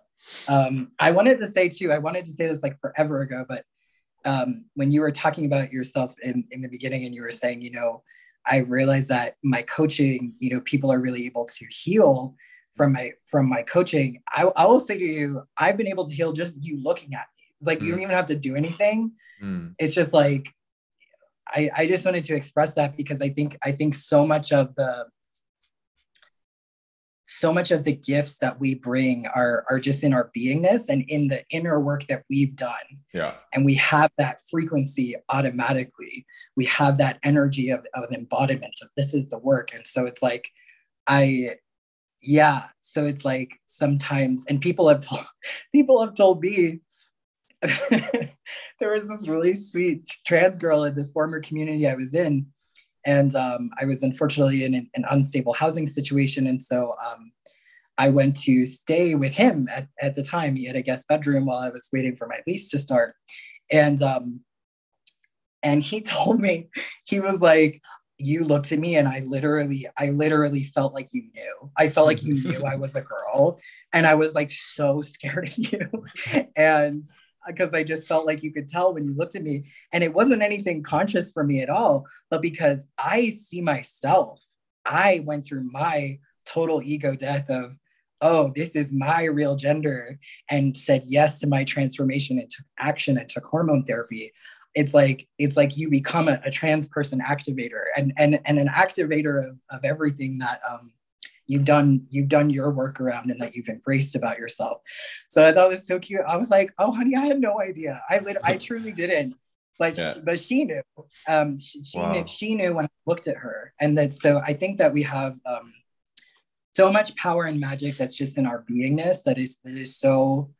Um, I wanted to say too. I wanted to say this like forever ago, but um, when you were talking about yourself in in the beginning, and you were saying, you know, I realized that my coaching, you know, people are really able to heal from my from my coaching I, I will say to you i've been able to heal just you looking at me it's like mm. you don't mm. even have to do anything mm. it's just like I, I just wanted to express that because i think i think so much of the so much of the gifts that we bring are are just in our beingness and in the inner work that we've done yeah and we have that frequency automatically we have that energy of, of embodiment of this is the work and so it's like i yeah so it's like sometimes and people have told people have told me there was this really sweet trans girl in the former community i was in and um, i was unfortunately in an, an, unstable housing situation and so um, i went to stay with him at, at the time. He had a guest bedroom while i was waiting for my lease to start. And um, and he told me he was like you looked at me and I literally, I literally felt like you knew. I felt like you knew I was a girl. And I was like so scared of you. and uh, because I just felt like you could tell when you looked at me. And it wasn't anything conscious for me at all, but because I see myself, I went through my total ego death of, oh, this is my real gender, and said yes to my transformation and took action and took hormone therapy it's like it's like you become a, a, trans person activator and and and an activator of, of everything that um, you've done you've done your work around and that you've embraced about yourself. So i thought it was so cute. I was like oh honey i had no idea. I lit- i truly didn't. But yeah. she, but she knew. Um she, she wow. knew she knew when i looked at her. And that so i think that we have um so much power and magic that's just in our beingness that is that is so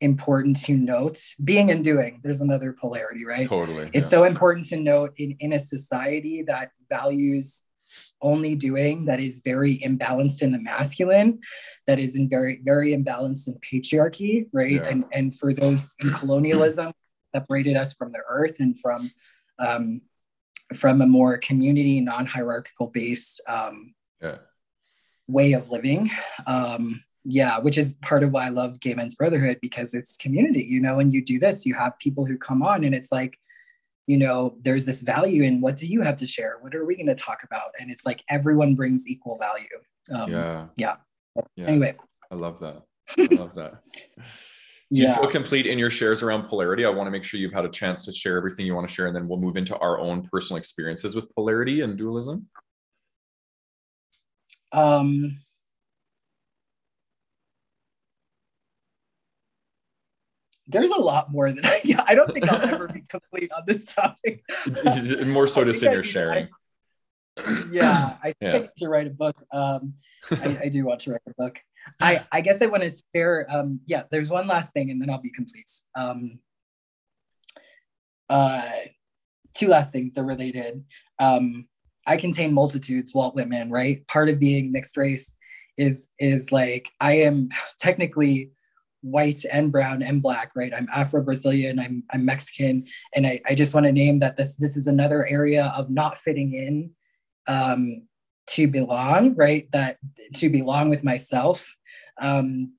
important to note being and doing there's another polarity right totally it's yeah. so important to note in in a society that values only doing that is very imbalanced in the masculine that is in very very imbalanced in patriarchy right yeah. and and for those in colonialism separated us from the earth and from um, from a more community non-hierarchical based um, yeah. way of living um, yeah which is part of why i love gay men's brotherhood because it's community you know when you do this you have people who come on and it's like you know there's this value in what do you have to share? What are we going to talk about? And it's like everyone brings equal value. Um, yeah. yeah. Yeah. anyway. I love that. I love that. Do you feel complete in your shares around polarity? I want to make sure you've had a chance to share everything you want to share, and then we'll move into our own personal experiences with polarity and dualism. Um, there's a lot more than I, I don't think I'll ever be complete on this topic. more so just in your sharing. I, yeah, I yeah. think to write a book. Um, I, I, do want to write a book. I, I guess I want to share. Um, yeah, there's one last thing, and then I'll be complete. Um, uh, two last things are related. Um, I contain multitudes, Walt Whitman. Right, part of being mixed race is is like I am technically white and brown and black, right? I'm Afro Brazilian, I'm I'm Mexican, and I, I just want to name that this this is another area of not fitting in um, to belong, right? That to belong with myself, um,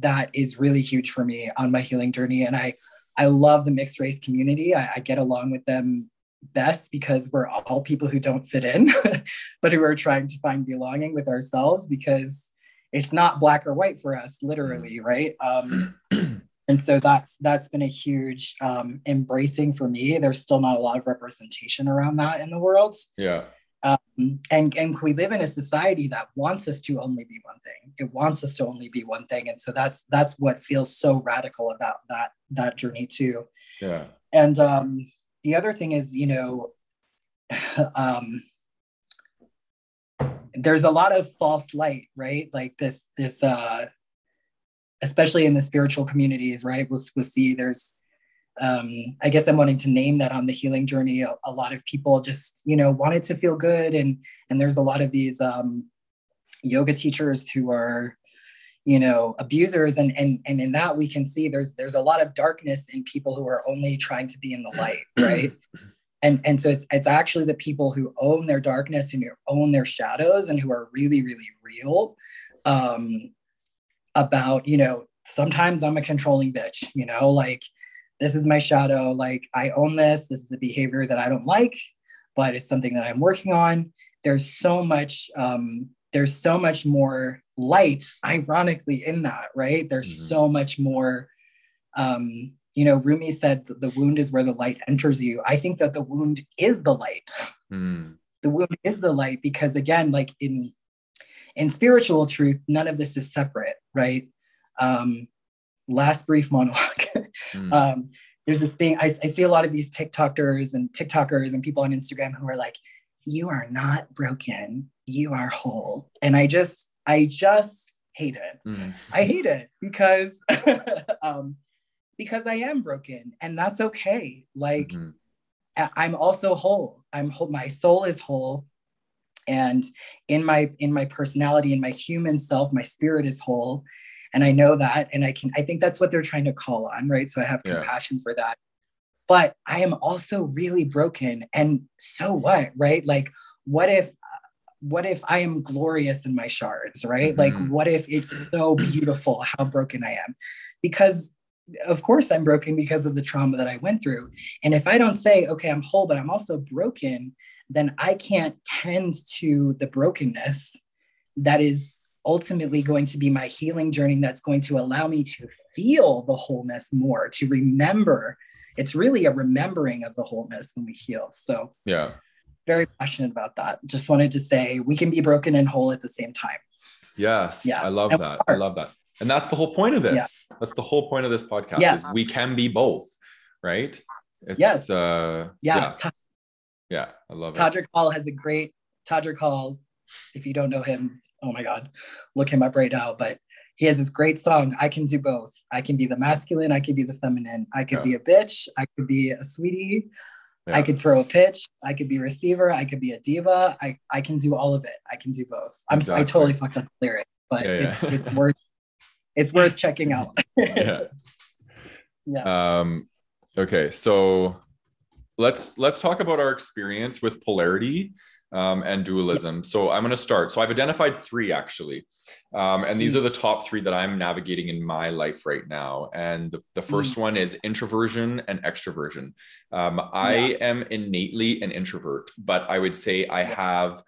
that is really huge for me on my healing journey, and I I love the mixed race community. I, I get along with them best because we're all people who don't fit in, but who are trying to find belonging with ourselves because it's not black or white for us literally mm-hmm. right? Um, and so that's that's been a huge um, embracing for me. There's still not a lot of representation around that in the world. Yeah. Um, and and we live in a society that wants us to only be one thing. It wants us to only be one thing. And so that's that's what feels so radical about that that journey too. Yeah. And um the other thing is you know um there's a lot of false light, right? Like this, this, uh, especially in the spiritual communities, right? We'll, we'll see there's um, I guess I'm wanting to name that on the healing journey. A, a, lot of people just, you know, wanted to feel good, and and there's a lot of these um, yoga teachers who are, you know, abusers, and and and in that we can see there's there's a lot of darkness in people who are only trying to be in the light, right? And and so it's it's actually the people who own their darkness and who own their shadows and who are really really real um, about you know sometimes I'm a controlling bitch, you know, like this is my shadow. Like I own this. This is a behavior that I don't like, but it's something that I'm working on. There's so much, um, there's so much more light, ironically, in that, right? There's mm-hmm. so much more, um, you know, Rumi said the wound is where the light enters you. I think that the wound is the light. Mm. The wound is the light because again, like in in spiritual truth, none of this is separate, right? Um, last brief monologue. mm. um, there's this thing I, I see a lot of these TikTokers and TikTokers and people on Instagram who are like, "You are not broken, you are whole," and I just, I just hate it. Mm. I hate it because, um, because I am broken, and that's okay. Like, mm-hmm. I'm also whole. I'm whole. My soul is whole and in my in my personality in my human self my spirit is whole and i know that and i can i think that's what they're trying to call on right so i have compassion for that but i am also really broken and so what right like what if what if i am glorious in my shards right mm-hmm. like what if it's so beautiful how broken i am because of course i'm broken because of the trauma that i went through and if i don't say okay i'm whole but i'm also broken then i can't tend to the brokenness that is ultimately going to be my healing journey that's going to allow me to feel the wholeness more, to remember. It's really a remembering of the wholeness when we heal. So, yeah, very passionate about that. Just wanted to say we can be broken and whole at the same time. Yes, yeah. I love and that. I love that. And that's the whole point of this. Yeah. That's the whole point of this podcast yes. is we can be both, right? It's, yes. Uh, yeah. Yeah. yeah. I love it. Todrick. Hall has a great Todrick Hall. If you don't know him, oh my God, look him up right now. But he has this great song, I Can Do Both. I can be the masculine, I can be the feminine. I could yeah. be a bitch, I could be a sweetie. Yeah. I could throw a pitch. I could be a receiver. I could be a diva. I, I can do all of it. I can do both. I'm exactly. I totally fucked up the lyric, but yeah, it's it's worth it's worth checking out. yeah. Yeah. Um, okay, so let's let's talk about our experience with polarity um, and dualism. So I'm going to start. So I've identified three actually. Um, and these mm. are the top three that I'm navigating in my life right now. And the, the first mm. one is introversion and extroversion. Um, I yeah. am innately an introvert, but I would say I have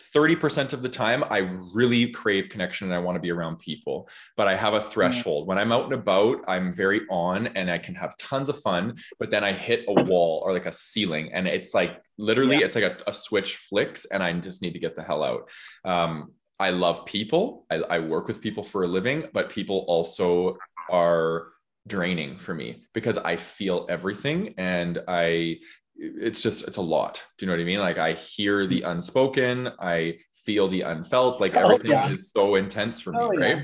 30% of the time i really crave connection and i want to be around people but i have a threshold mm-hmm. when i'm out and about i'm very on and i can have tons of fun but then i hit a wall or like a ceiling and it's like literally yeah. it's like a, a, switch flicks and i just need to get the hell out um, i love people I, I work with people for a living but people also are draining for me because I feel everything and I it's just it's a lot. Do you know what i mean? Like i hear the unspoken i feel the unfelt like oh, everything oh, yeah. is so intense for me oh, right? Yeah.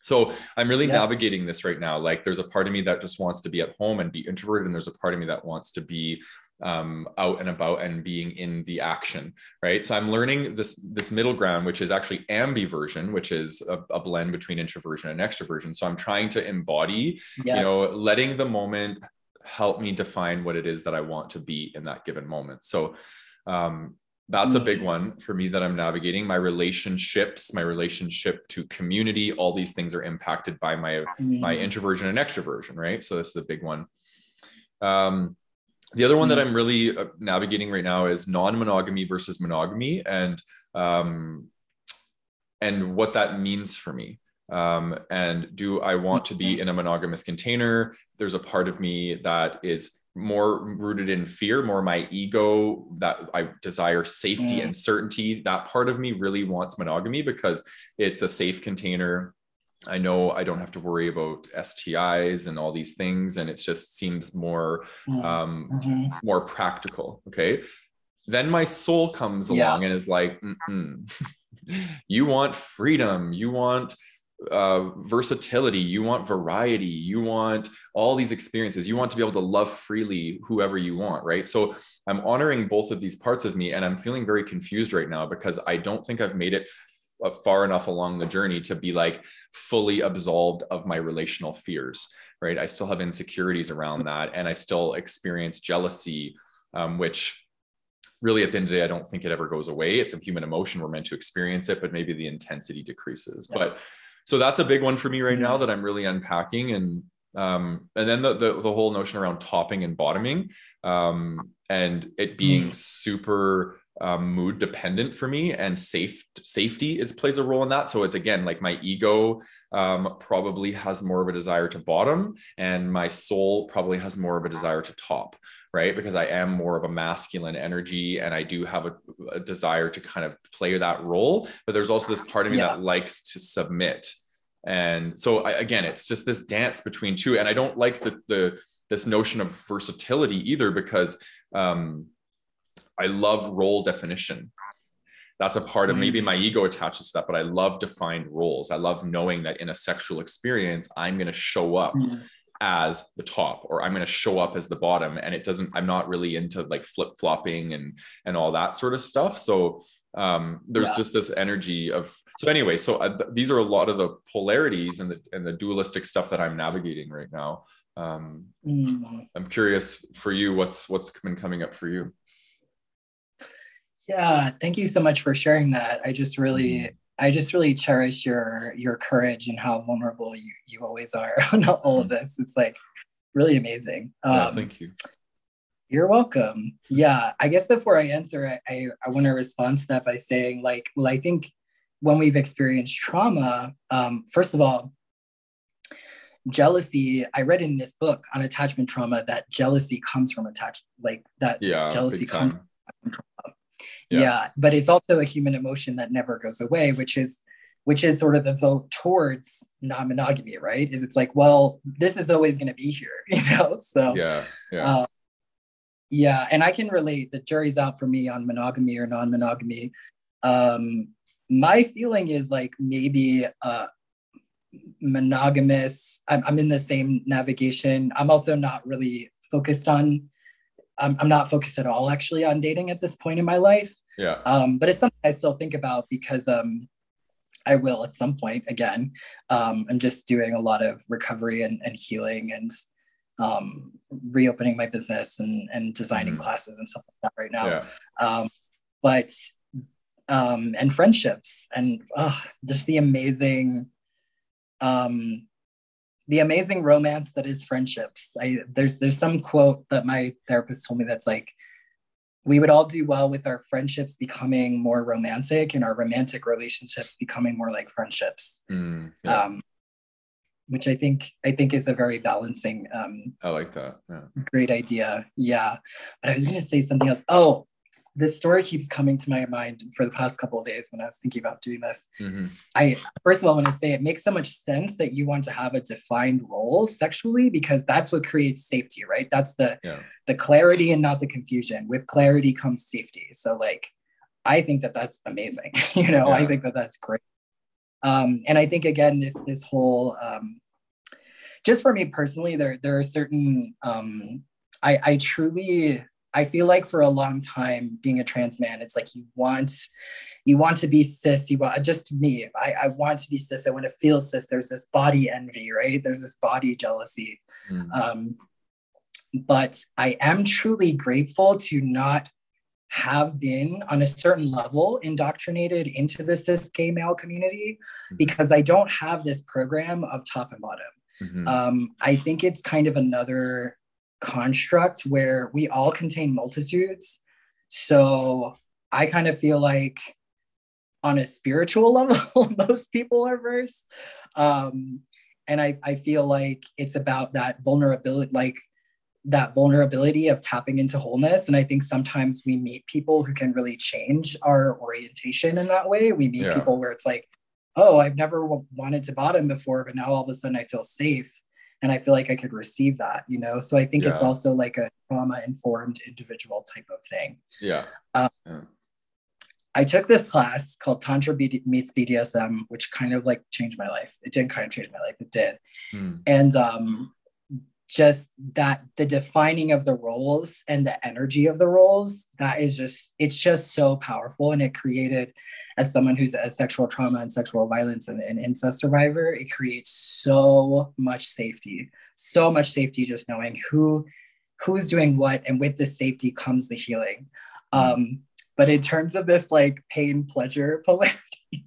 so i'm really yeah. navigating this right now. Like there's a part of me that just wants to be at home and be introverted and there's a part of me that wants to be um, out and about and being in the action right? So i'm learning this this middle ground which is actually ambiversion which is a, a blend between introversion and extroversion. So i'm trying to embody you know letting the moment help me define what it is that I want to be in that given moment. So um, that's a big mm. one for me that I'm navigating. My relationships, my relationship to community, all these things are impacted by my my mm. introversion and extroversion, right? So this is a big one. Um, the other one that mm. I'm really uh, navigating right now is non-monogamy versus monogamy, and um, and what that means for me. Um, and do I want to be in a monogamous container? There's a part of me that is more rooted in fear, more my ego that I desire safety mm. and certainty. That part of me really wants monogamy because it's a safe container. I know I don't have to worry about STIs and all these things, and it just seems more mm. um, mm-hmm. more practical. Okay. Then my soul comes along yeah. and is like, you want freedom, you want uh, versatility, you want variety, you want all these experiences, you want to be able to love freely whoever you want, right? So I'm honoring both of these parts of me, and I'm feeling very confused right now because I don't think I've made it far enough along the journey to be like fully absolved of my relational fears, right? I still have insecurities around that, and I still experience jealousy, um, which really at the end of the day, I don't think it ever goes away. It's a human emotion. We're meant to experience it, but maybe the intensity decreases. Yeah. But so that's a big one for me right now mm-hmm. that I'm really unpacking and um, and then the, the, the whole notion around topping and bottoming um, and it being mm. super um, mood dependent for me and safe safety is plays a role in that so it's again like my ego um, probably has more of a desire to bottom and my soul probably has more of a desire to top right because i am more of a masculine energy and i do have a, a desire to kind of play that role but there's also this part of me yeah. that likes to submit and so I, again it's just this dance between two and i don't like the the this notion of versatility either because um, I love role definition. That's a part of maybe my ego attaches to that, but I love defined roles. I love knowing that in a sexual experience, I'm going to show up mm. As the top or I'm going to show up as the bottom. And it doesn't, I'm not really into like flip flopping and, and all that sort of stuff. So um, there's yeah. just this energy of, so anyway, so uh, these are a lot of the polarities and the, and the dualistic stuff that I'm navigating right now. Um, mm. I'm curious for you, what's, what's been coming up for you? Yeah, thank you so much for sharing that. I just really mm-hmm. I just really cherish your your courage and how vulnerable you you always are on all of mm-hmm. this. It's like really amazing. Um, yeah, thank you. You're welcome. Yeah, I guess before I answer, I, I, I want to respond to that by saying, like, well, I think when we've experienced trauma, um, first of all, jealousy. I read in this book on attachment trauma that jealousy comes from attachment, like that. Yeah, jealousy comes from trauma yeah. yeah but it's also a human emotion that never goes away which is which is sort of the vote towards non-monogamy right? Is it's like well this is always going to be here you know? So yeah yeah. uh, yeah and i can relate. The jury's out for me on monogamy or non-monogamy. Um my feeling is like maybe uh monogamous I'm, I'm in the same navigation. I'm also not really focused on I'm, I'm not focused at all actually on dating at this point in my life. Yeah. Um, but it's something I still think about because um, I will at some point again. Um, I'm just doing a lot of recovery and, and healing and um, reopening my business and, and designing mm-hmm. classes and stuff like that right now. Yeah. Um, but um, and friendships and uh, just the amazing um, the amazing romance that is friendships. I there's there's some quote that my therapist told me that's like we would all do well with our friendships becoming more romantic and our romantic relationships becoming more like friendships. Mm, yeah. um, which I think I think is a very balancing. Um, I like that. Yeah. Great idea. Yeah, but I was going to say something else. Oh, this story keeps coming to my mind for the past couple of days when I was thinking about doing this. Mm-hmm. I first of all want to say it makes so much sense that you want to have a defined role sexually because that's what creates safety, right? That's the yeah. the clarity and not the confusion. With clarity comes safety. So like, I think that that's amazing. you know, yeah. I think that that's great. Um, and I think again, this this whole um, just for me personally, there there are certain um, I I truly I feel like for a long time being a trans man, it's like you want you want to be cis. You want just me. I, I want to be cis. I want to feel cis. There's this body envy, right? There's this body jealousy. Mm. Um, but I am truly grateful to not have been on a certain level indoctrinated into the cis gay male community mm-hmm. because I don't have this program of top and bottom. Mm-hmm. Um, I think it's kind of another construct where we all contain multitudes. So I kind of feel like on a spiritual level, most people are verse. Um, and I, I feel like it's about that vulnerability, like that vulnerability of tapping into wholeness. And I think sometimes we meet people who can really change our orientation in that way. We meet yeah. people where it's like, oh, I've never wanted to bottom before, but now all of a sudden I feel safe and i feel like i could receive that you know so i think yeah. it's also like a trauma informed individual type of thing yeah. Um, yeah. I took this class called Tantra B- Meets BDSM, which kind of like changed my life. It didn't kind of change my life, it did. Mm. And um, just that the defining of the roles and the energy of the roles that is just it's just so powerful and it created as someone who's a sexual trauma and sexual violence and, and incest survivor it creates so much safety so much safety just knowing who who's doing what and with the safety comes the healing mm. um but in terms of this like pain pleasure polarity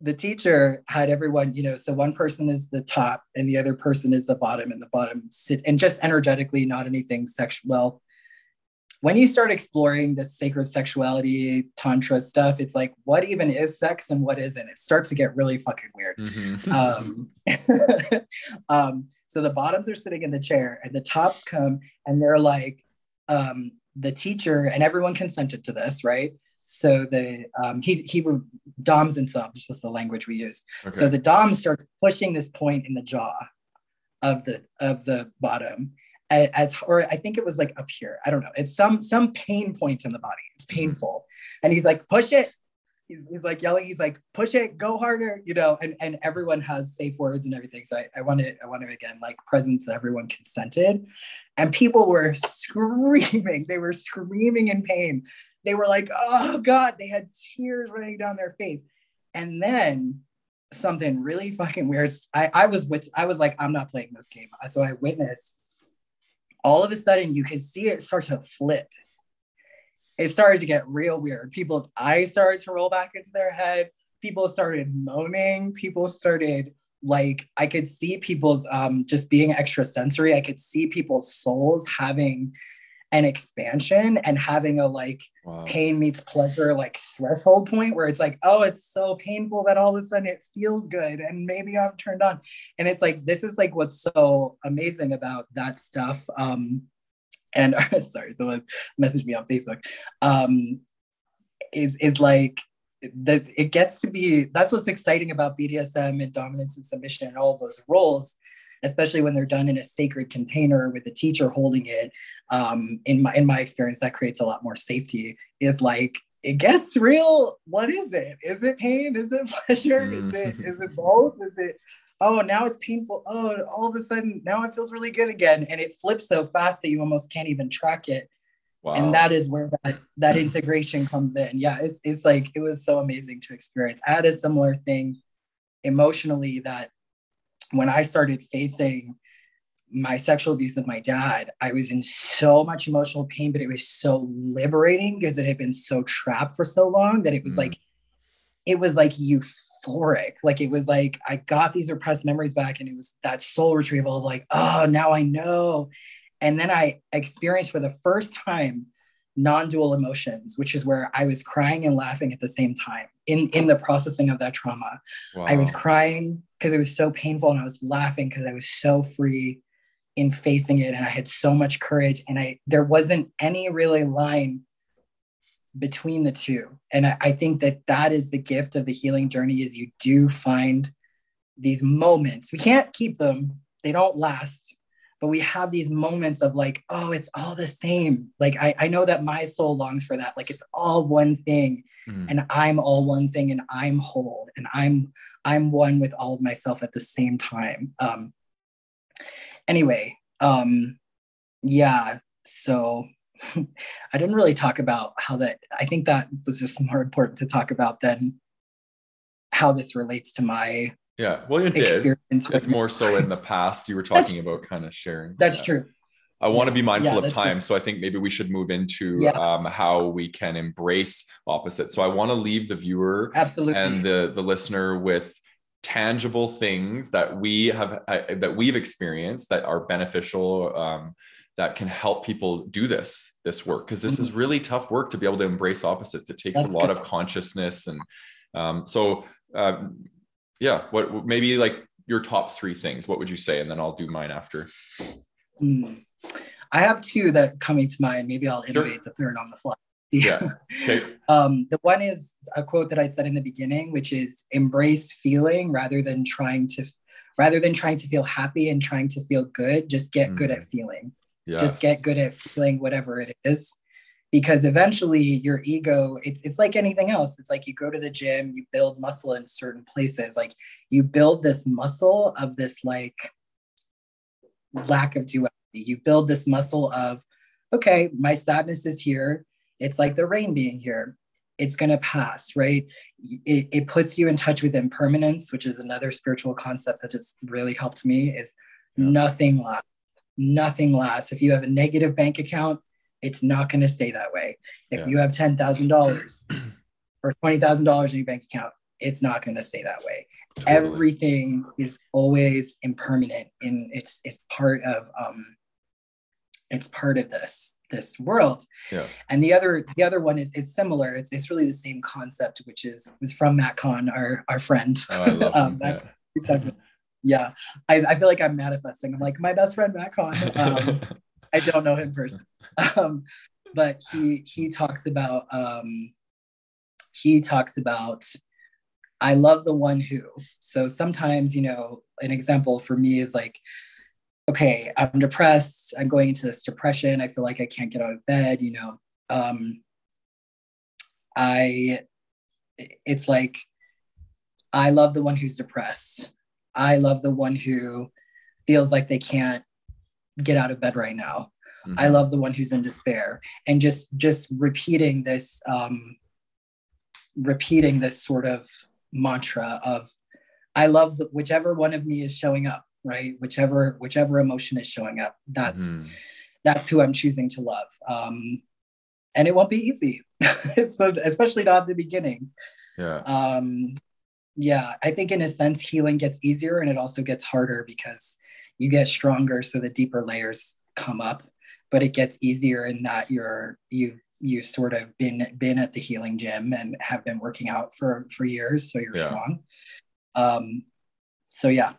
the teacher had everyone, you know, so one person is the top and the other person is the bottom, and the bottom sit and just energetically, not anything sexual. Well, when you start exploring this sacred sexuality tantra stuff, it's like what even is sex and what isn't. It starts to get really fucking weird. Mm-hmm. um, um, so the bottoms are sitting in the chair, and the tops come, and they're like, um, the teacher and everyone consented to this, right? So the um, he he doms and subs was the language we used. Okay. So the dom starts pushing this point in the jaw of the of the bottom as or I think it was like up here. I don't know. It's some some pain point in the body. It's mm-hmm. painful, and he's like push it. He's, he's like yelling. He's like push it, go harder, you know. And and everyone has safe words and everything. So I, I want to I want to again like presence. that Everyone consented, and people were screaming. They were screaming in pain they were like, oh God, they had tears running down their face. And then something really fucking weird. I, I was with, I was like, I'm not playing this game. So I witnessed all of a sudden you could see it start to flip. It started to get real weird. People's eyes started to roll back into their head. People started moaning. People started like I could see people's um just being extra sensory. I could see people's souls having an expansion and having a like wow. pain meets pleasure like threshold point where it's like oh it's so painful that all of a sudden it feels good and maybe i'm turned on and it's like this is like what's so amazing about that stuff um and sorry someone messaged me on facebook um is is like that it gets to be that's what's exciting about bdsm and dominance and submission and all those roles especially when they're done in a sacred container with the teacher holding it. Um, in my in my experience, that creates a lot more safety. Is like it gets real. What is it? Is it pain? Is it pleasure? Mm. Is it is it both? Is it oh now it's painful oh all of a sudden now it feels really good again and it flips so fast that you almost can't even track it wow. and that is where that that integration comes in yeah it's, it's like it was so amazing to experience i had a similar thing emotionally that when I started facing my sexual abuse with my dad, I was in so much emotional pain, but it was so liberating because it had been so trapped for so long that it was mm. like, it was like euphoric. Like it was like I got these repressed memories back, and it was that soul retrieval of like, oh, now I know. And then I experienced for the first time non-dual emotions which is where i was crying and laughing at the same time. In in the processing of that trauma wow. i was crying because it was so painful and i was laughing because i was so free in facing it and i had so much courage and i there wasn't any really line between the two. And I, I think that that is the gift of the healing journey is you do find these moments. We can't keep them. They don't last but we have these moments of like oh it's all the same. Like i, I know that my soul longs for that. Like it's all one thing mm. and i'm all one thing and i'm whole and i'm i'm one with all of myself at the same time. Um anyway um yeah so i didn't really talk about how that i think that was just more important to talk about than how this relates to my yeah, well, you did. It's more so in the past. You were talking about kind of sharing. That's that. true. I want to be mindful yeah, of time, true. so I think maybe we should move into yeah. um, how we can embrace opposites. So I want to leave the viewer absolutely and the the listener with tangible things that we have uh, that we've experienced that are beneficial um, that can help people do this this work because this mm-hmm. is really tough work to be able to embrace opposites it takes That's a lot good. of consciousness and um, so um, yeah what maybe like your top three things what would you say and then i'll do mine after mm. i have two that coming to mind maybe i'll innovate sure. the third on the fly yeah okay. um, the one is a quote that i said in the beginning which is embrace feeling rather than trying to rather than trying to feel happy and trying to feel good just get mm. good at feeling yes. just get good at feeling whatever it is because eventually your ego it's it's like anything else. It's like you go to the gym you build muscle in certain places. Like you build this muscle of this like lack of duality. You build this muscle of okay my sadness is here. It's like the rain being here. It's going to pass right? It, it puts you in touch with impermanence which is another spiritual concept that just really helped me is yeah. nothing lasts nothing lasts. If you have a negative bank account it's not going to stay that way. If yeah. you have $10,000 or $20,000 in your bank account, it's not going to stay that way. Totally. Everything is always impermanent and it's it's part of um it's part of this this world. Yeah. And the other the other one is is similar. It's it's really the same concept, which is was from Matt Kahn, our our friend. Oh, I love um, yeah. yeah. I, I feel like I'm manifesting. I'm like my best friend Matt Kahn. Um, I don't know him personally, um, but he he talks about um, he talks about I love the one who. So sometimes you know an example for me is like okay i'm depressed. I'm going into this depression. I feel like i can't get out of bed you know. Um i it's like i love the one who's depressed. I love the one who feels like they can't get out of bed right now. Mm-hmm. i love the one who's in despair. And just just repeating this um repeating this sort of mantra of i love the, whichever one of me is showing up right? Whichever whichever emotion is showing up that's mm-hmm. that's who i'm choosing to love. Um and it won't be easy. So especially not at the beginning. Yeah. Um yeah i think in a sense healing gets easier and it also gets harder because you get stronger so the deeper layers come up but it gets easier in that you're you you've sort of been been at the healing gym and have been working out for for years so you're yeah. strong. Um so yeah.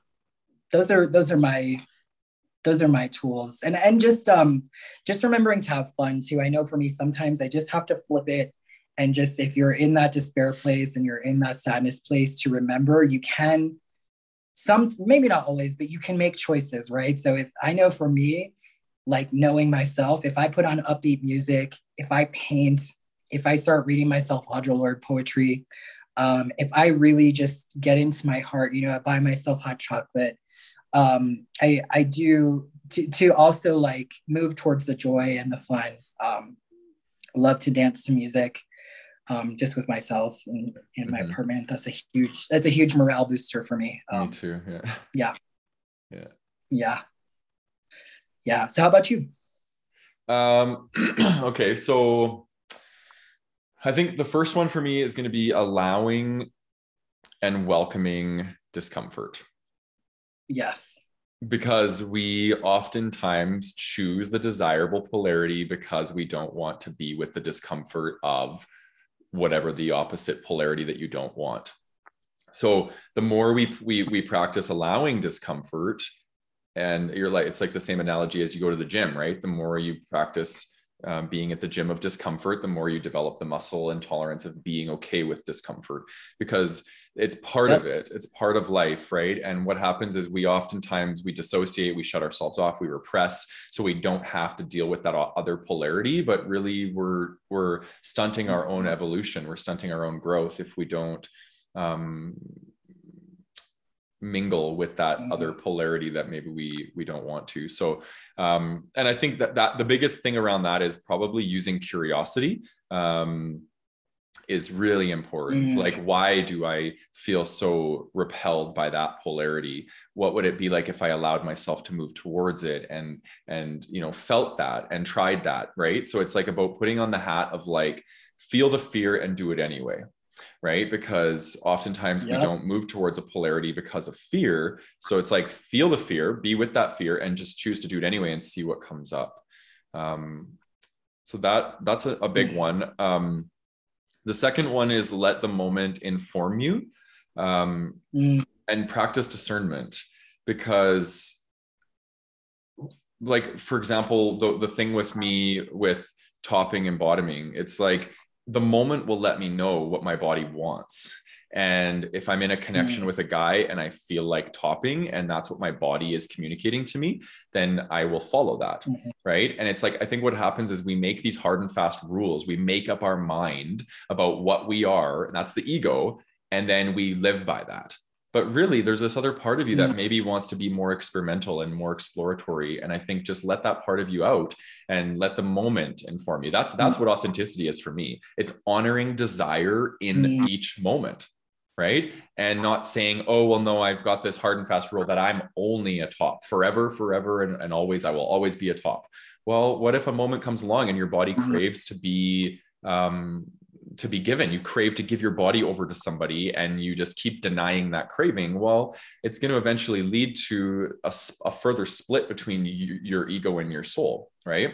Those are those are my those are my tools. And and just um just remembering to have fun too. I know for me sometimes i just have to flip it. And just if you're in that despair place and you're in that sadness place to remember you can some maybe not always but you can make choices right? So if i know for me like knowing myself if i put on upbeat music if i paint if i start reading myself audre lorde poetry um, if i really just get into my heart you know i buy myself hot chocolate um, i i do to, to also like move towards the joy and the fun um, love to dance to music um, just with myself in, in mm-hmm. my apartment. That's a huge, that's a huge morale booster for me. Um, me too. Yeah. Yeah. Yeah. Yeah. Yeah. So how about you? Um, okay. So I think the first one for me is going to be allowing and welcoming discomfort. Yes. Because we oftentimes choose the desirable polarity because we don't want to be with the discomfort of whatever the opposite polarity that you don't want. So the more we we we practice allowing discomfort, and you're like it's like the same analogy as you go to the gym, right? The more you practice um, being at the gym of discomfort, the more you develop the muscle and tolerance of being okay with discomfort because it's part yep. of it. It's part of life, right? And what happens is we oftentimes we dissociate, we shut ourselves off, we repress, so we don't have to deal with that other polarity. But really, we're we're stunting our own evolution. We're stunting our own growth if we don't um, mingle with that mm-hmm. other polarity that maybe we we don't want to. So um and i think that that the biggest thing around that is probably using curiosity um is really important. Mm. like why do i feel so repelled by that polarity? What would it be like if i allowed myself to move towards it and and you know felt that and tried that right? So it's like about putting on the hat of like feel the fear and do it anyway right? Because oftentimes yep. we don't move towards a polarity because of fear. So it's like feel the fear, be with that fear, and just choose to do it anyway and see what comes up. Um, so that that's a, a big mm. one. Um, the second one is let the moment inform you um, mm. and practice discernment because like for example the, the thing with me with topping and bottoming it's like the moment will let me know what my body wants And if I'm in a connection mm. with a guy and I feel like topping and that's what my body is communicating to me, then I will follow that. Mm-hmm. Right. And it's like, I think what happens is we make these hard and fast rules. We make up our mind about what we are, and that's the ego. And then we live by that but really there's this other part of you that mm. maybe wants to be more experimental and more exploratory and i think just let that part of you out and let the moment inform you that's that's mm. what authenticity is for me it's honoring desire in mm. each moment right and not saying oh well no i've got this hard and fast rule that i'm only a top forever forever and, and always i will always be a top well what if a moment comes along and your body mm. craves to be um, to be given. You crave to give your body over to somebody and you just keep denying that craving. Well it's going to eventually lead to a, a further split between you, your ego and your soul right?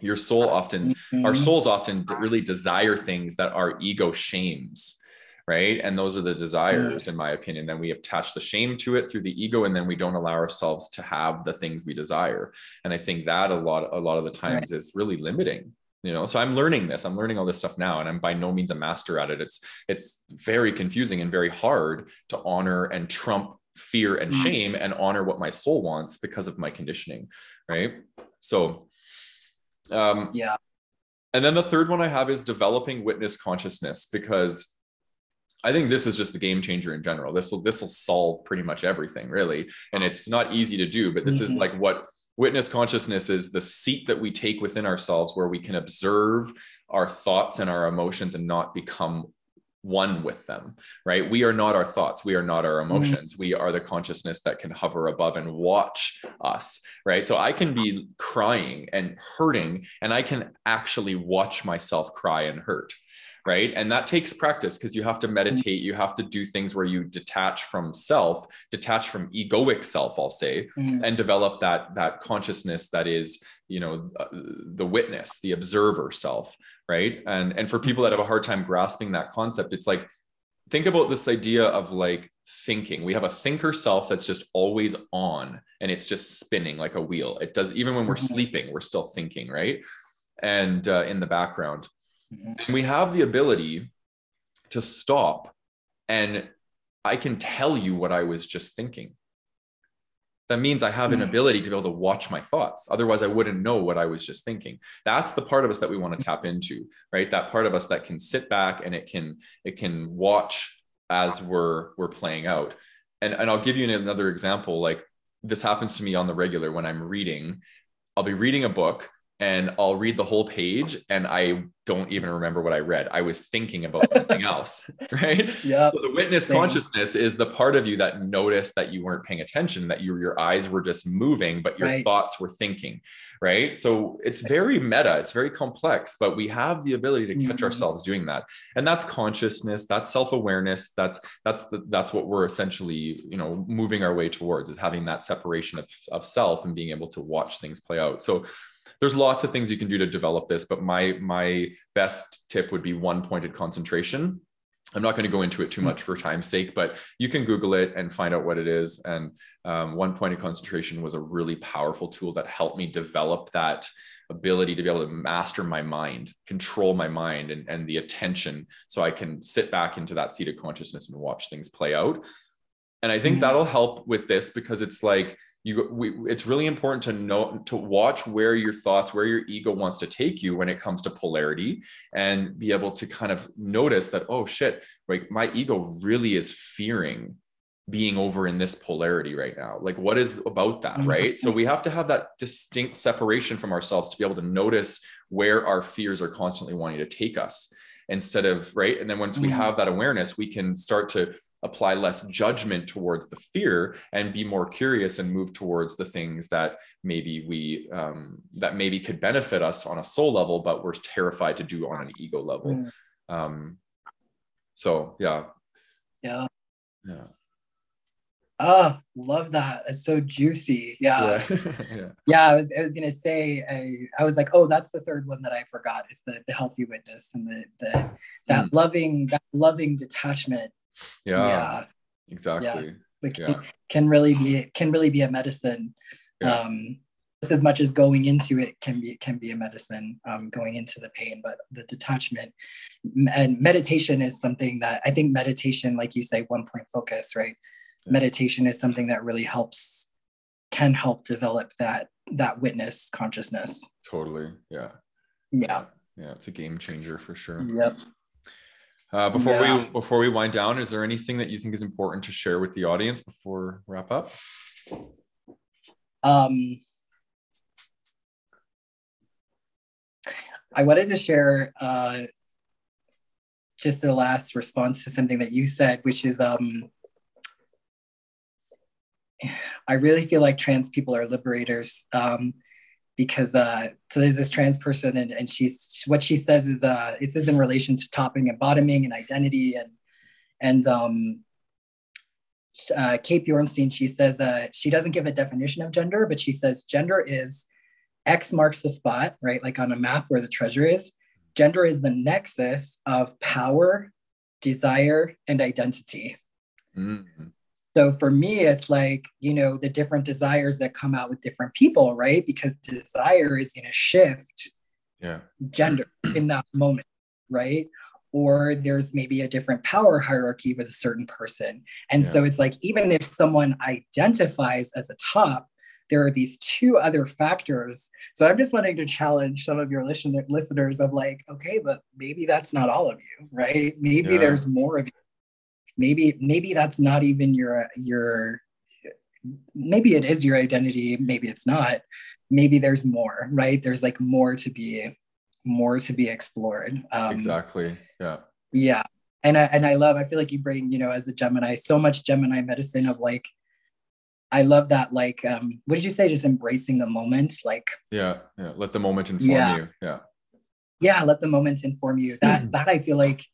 Your soul often mm-hmm. our souls often really desire things that our ego shames right? And those are the desires in my opinion then we attach the shame to it through the ego and then we don't allow ourselves to have the things we desire. And i think that a lot a lot of the times right. is really limiting you know so i'm learning this i'm learning all this stuff now and i'm by no means a master at it it's it's very confusing and very hard to honor and trump fear and mm-hmm. shame and honor what my soul wants because of my conditioning right so um yeah and then the third one i have is developing witness consciousness because I think this is just the game changer in general. This will this will solve pretty much everything, really. And it's not easy to do, but this mm-hmm. is like what Witness consciousness is the seat that we take within ourselves where we can observe our thoughts and our emotions and not become one with them, right? We are not our thoughts. We are not our mm-hmm. emotions. Mm-hmm. We are the consciousness that can hover above and watch us, right? So I can be crying and hurting, and I can actually watch myself cry and hurt, right and that takes practice because you have to mm-hmm. meditate you have to do things where you detach from self detach from egoic self i'll say mm. and develop that that consciousness that is you know uh, the witness the observer self right and and for people that have a hard time grasping that concept it's like think about this idea of like thinking we have a thinker self that's just always on and it's just spinning like a wheel it does even when we're mm-hmm. sleeping we're still thinking right and uh, in the background Mm-hmm. And we have the ability to stop and I can tell you what I was just thinking. That means I have an mm. ability to be able to watch my thoughts. Otherwise, I wouldn't know what I was just thinking. That's the part of us that we want to tap into, right? That part of us that can sit back and it can it can watch as we're we're playing out. And and I'll give you another example. Like this happens to me on the regular when I'm reading. I'll be reading a book and I'll read the whole page and I don't even remember what I read. I was thinking about something else, right? Yeah. So the witness Same. consciousness is the part of you that noticed that you weren't paying attention, that your your eyes were just moving, but your right. thoughts were thinking, right? So it's very meta, it's very complex, but we have the ability to catch mm-hmm. ourselves doing that. And that's consciousness, that's self-awareness, that's that's the, that's what we're essentially, you know, moving our way towards is having that separation of, of self and being able to watch things play out. So there's lots of things you can do to develop this, but my my best tip would be one pointed concentration. I'm not going to go into it too hmm. much for time's sake, but you can Google it and find out what it is. And um, one pointed concentration was a really powerful tool that helped me develop that ability to be able to master my mind, control my mind and, and the attention so I can sit back into that seat of consciousness and watch things play out. And I think mm-hmm. that'll help with this because it's like you we, it's really important to know to watch where your thoughts where your ego wants to take you when it comes to polarity and be able to kind of notice that oh shit like my ego really is fearing being over in this polarity right now like what is about that mm-hmm. right so we have to have that distinct separation from ourselves to be able to notice where our fears are constantly wanting to take us instead of right and then once we mm-hmm. have that awareness we can start to apply less judgment towards the fear and be more curious and move towards the things that maybe we um, that maybe could benefit us on a soul level but we're terrified to do on an ego level mm. um, so yeah yeah yeah Oh, love that. It's so juicy. Yeah. Yeah. yeah. yeah. I was I was gonna say I, I was like, oh, that's the third one that I forgot is the, the healthy witness and the the that mm. loving that loving detachment yeah, yeah. exactly. Yeah. Like yeah. can really be can really be a medicine um as much as going into it can be can be a medicine um, going into the pain but the detachment and meditation is something that i think meditation like you say one point focus right? Meditation is something that really helps can help develop that that witness consciousness. Totally. Yeah. Yeah. Yeah it's a game changer for sure. Yep uh, before yeah. we before we wind down is there anything that you think is important to share with the audience before wrap up um I wanted to share uh, just the last response to something that you said, which is um, I really feel like trans people are liberators um, because uh, so there's this trans person and, and she's what she says is uh, this is in relation to topping and bottoming and identity and and um, uh, Kate Bornstein she says uh, she doesn't give a definition of gender but she says gender is X marks the spot, right? Like on a map where the treasure is. Gender is the nexus of power, desire, and identity. Mm-hmm. So for me, it's like, you know, the different desires that come out with different people, right? Because desire is going to shift yeah. gender in that moment, right? Or there's maybe a different power hierarchy with a certain person. And yeah. so it's like, even if someone identifies as a top, there are these two other factors. So I'm just wanting to challenge some of your listener, listeners of like, okay, but maybe that's not all of you, right? Maybe yeah. there's more of you. Maybe maybe that's not even your your maybe it is your identity, maybe it's not. Maybe there's more, right? There's like more to be more to be explored. Um, exactly. Yeah. Yeah. And I, and I love, I feel like you bring, you know, as a Gemini, so much Gemini medicine of like I love that. Like, um, what did you say? Just embracing the moment. Like, yeah, yeah. Let the moment inform yeah. you. Yeah. Yeah. Let the moment inform you. That that I feel like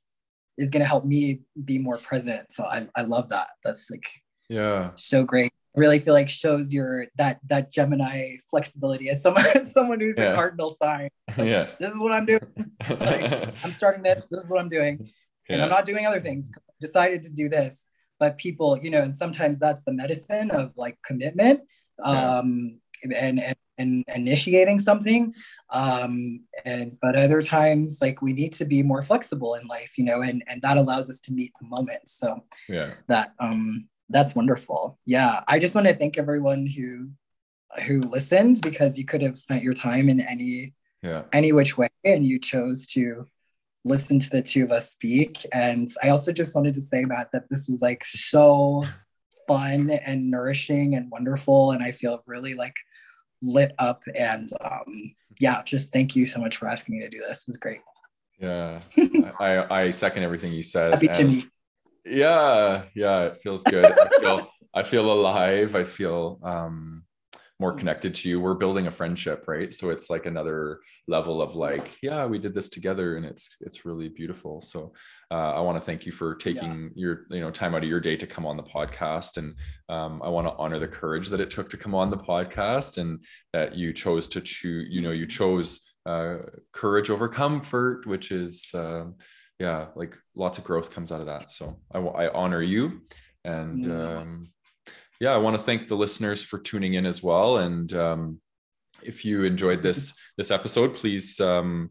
is going to help me be more present. So I I love that. That's like yeah, so great. I really feel like shows your that that Gemini flexibility as someone as someone who's yeah. a cardinal sign. Like, yeah. This is what I'm doing. like, I'm starting this. This is what I'm doing. Yeah. And I'm not doing other things. Decided to do this but people you know and sometimes that's the medicine of like commitment um. And, and and initiating something um and but other times like we need to be more flexible in life you know and and that allows us to meet the moment so yeah that um that's wonderful yeah i just want to thank everyone who who listened because you could have spent your time in any yeah any which way and you chose to listen to the two of us speak. And I also just wanted to say that that this was like so fun and nourishing and wonderful. And I feel really like lit up. And um, yeah, just thank you so much for asking me to do this. It was great. Yeah, I, I second everything you said. Happy to meet. Yeah, yeah, it feels good. I feel I feel alive. I feel um more connected to you. We're building a friendship right? So it's like another level of like yeah we did this together and it's it's really beautiful. So uh, i want to thank you for taking yeah. your you know time out of your day to come on the podcast. And um, i want to honor the courage that it took to come on the podcast and that you chose to choose you know you chose uh, courage over comfort which is uh, yeah like lots of growth comes out of that. So i, I honor you and um, yeah, I want to thank the listeners for tuning in as well. And um, if you enjoyed this this episode, please um,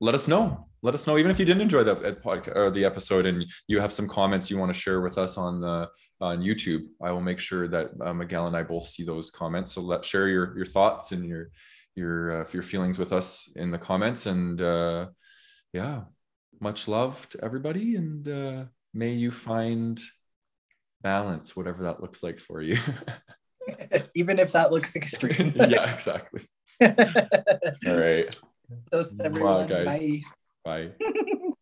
let us know. Let us know, even if you didn't enjoy the podcast or the episode, and you have some comments you want to share with us on the on YouTube. I will make sure that uh, Miguel and I both see those comments. So let share your your thoughts and your your uh, your feelings with us in the comments. And uh, yeah, much love to everybody, and uh, may you find balance, whatever that looks like for you. Even if that looks extreme. yeah, exactly. All right. Those everyone. Wow, guys. Bye. Bye.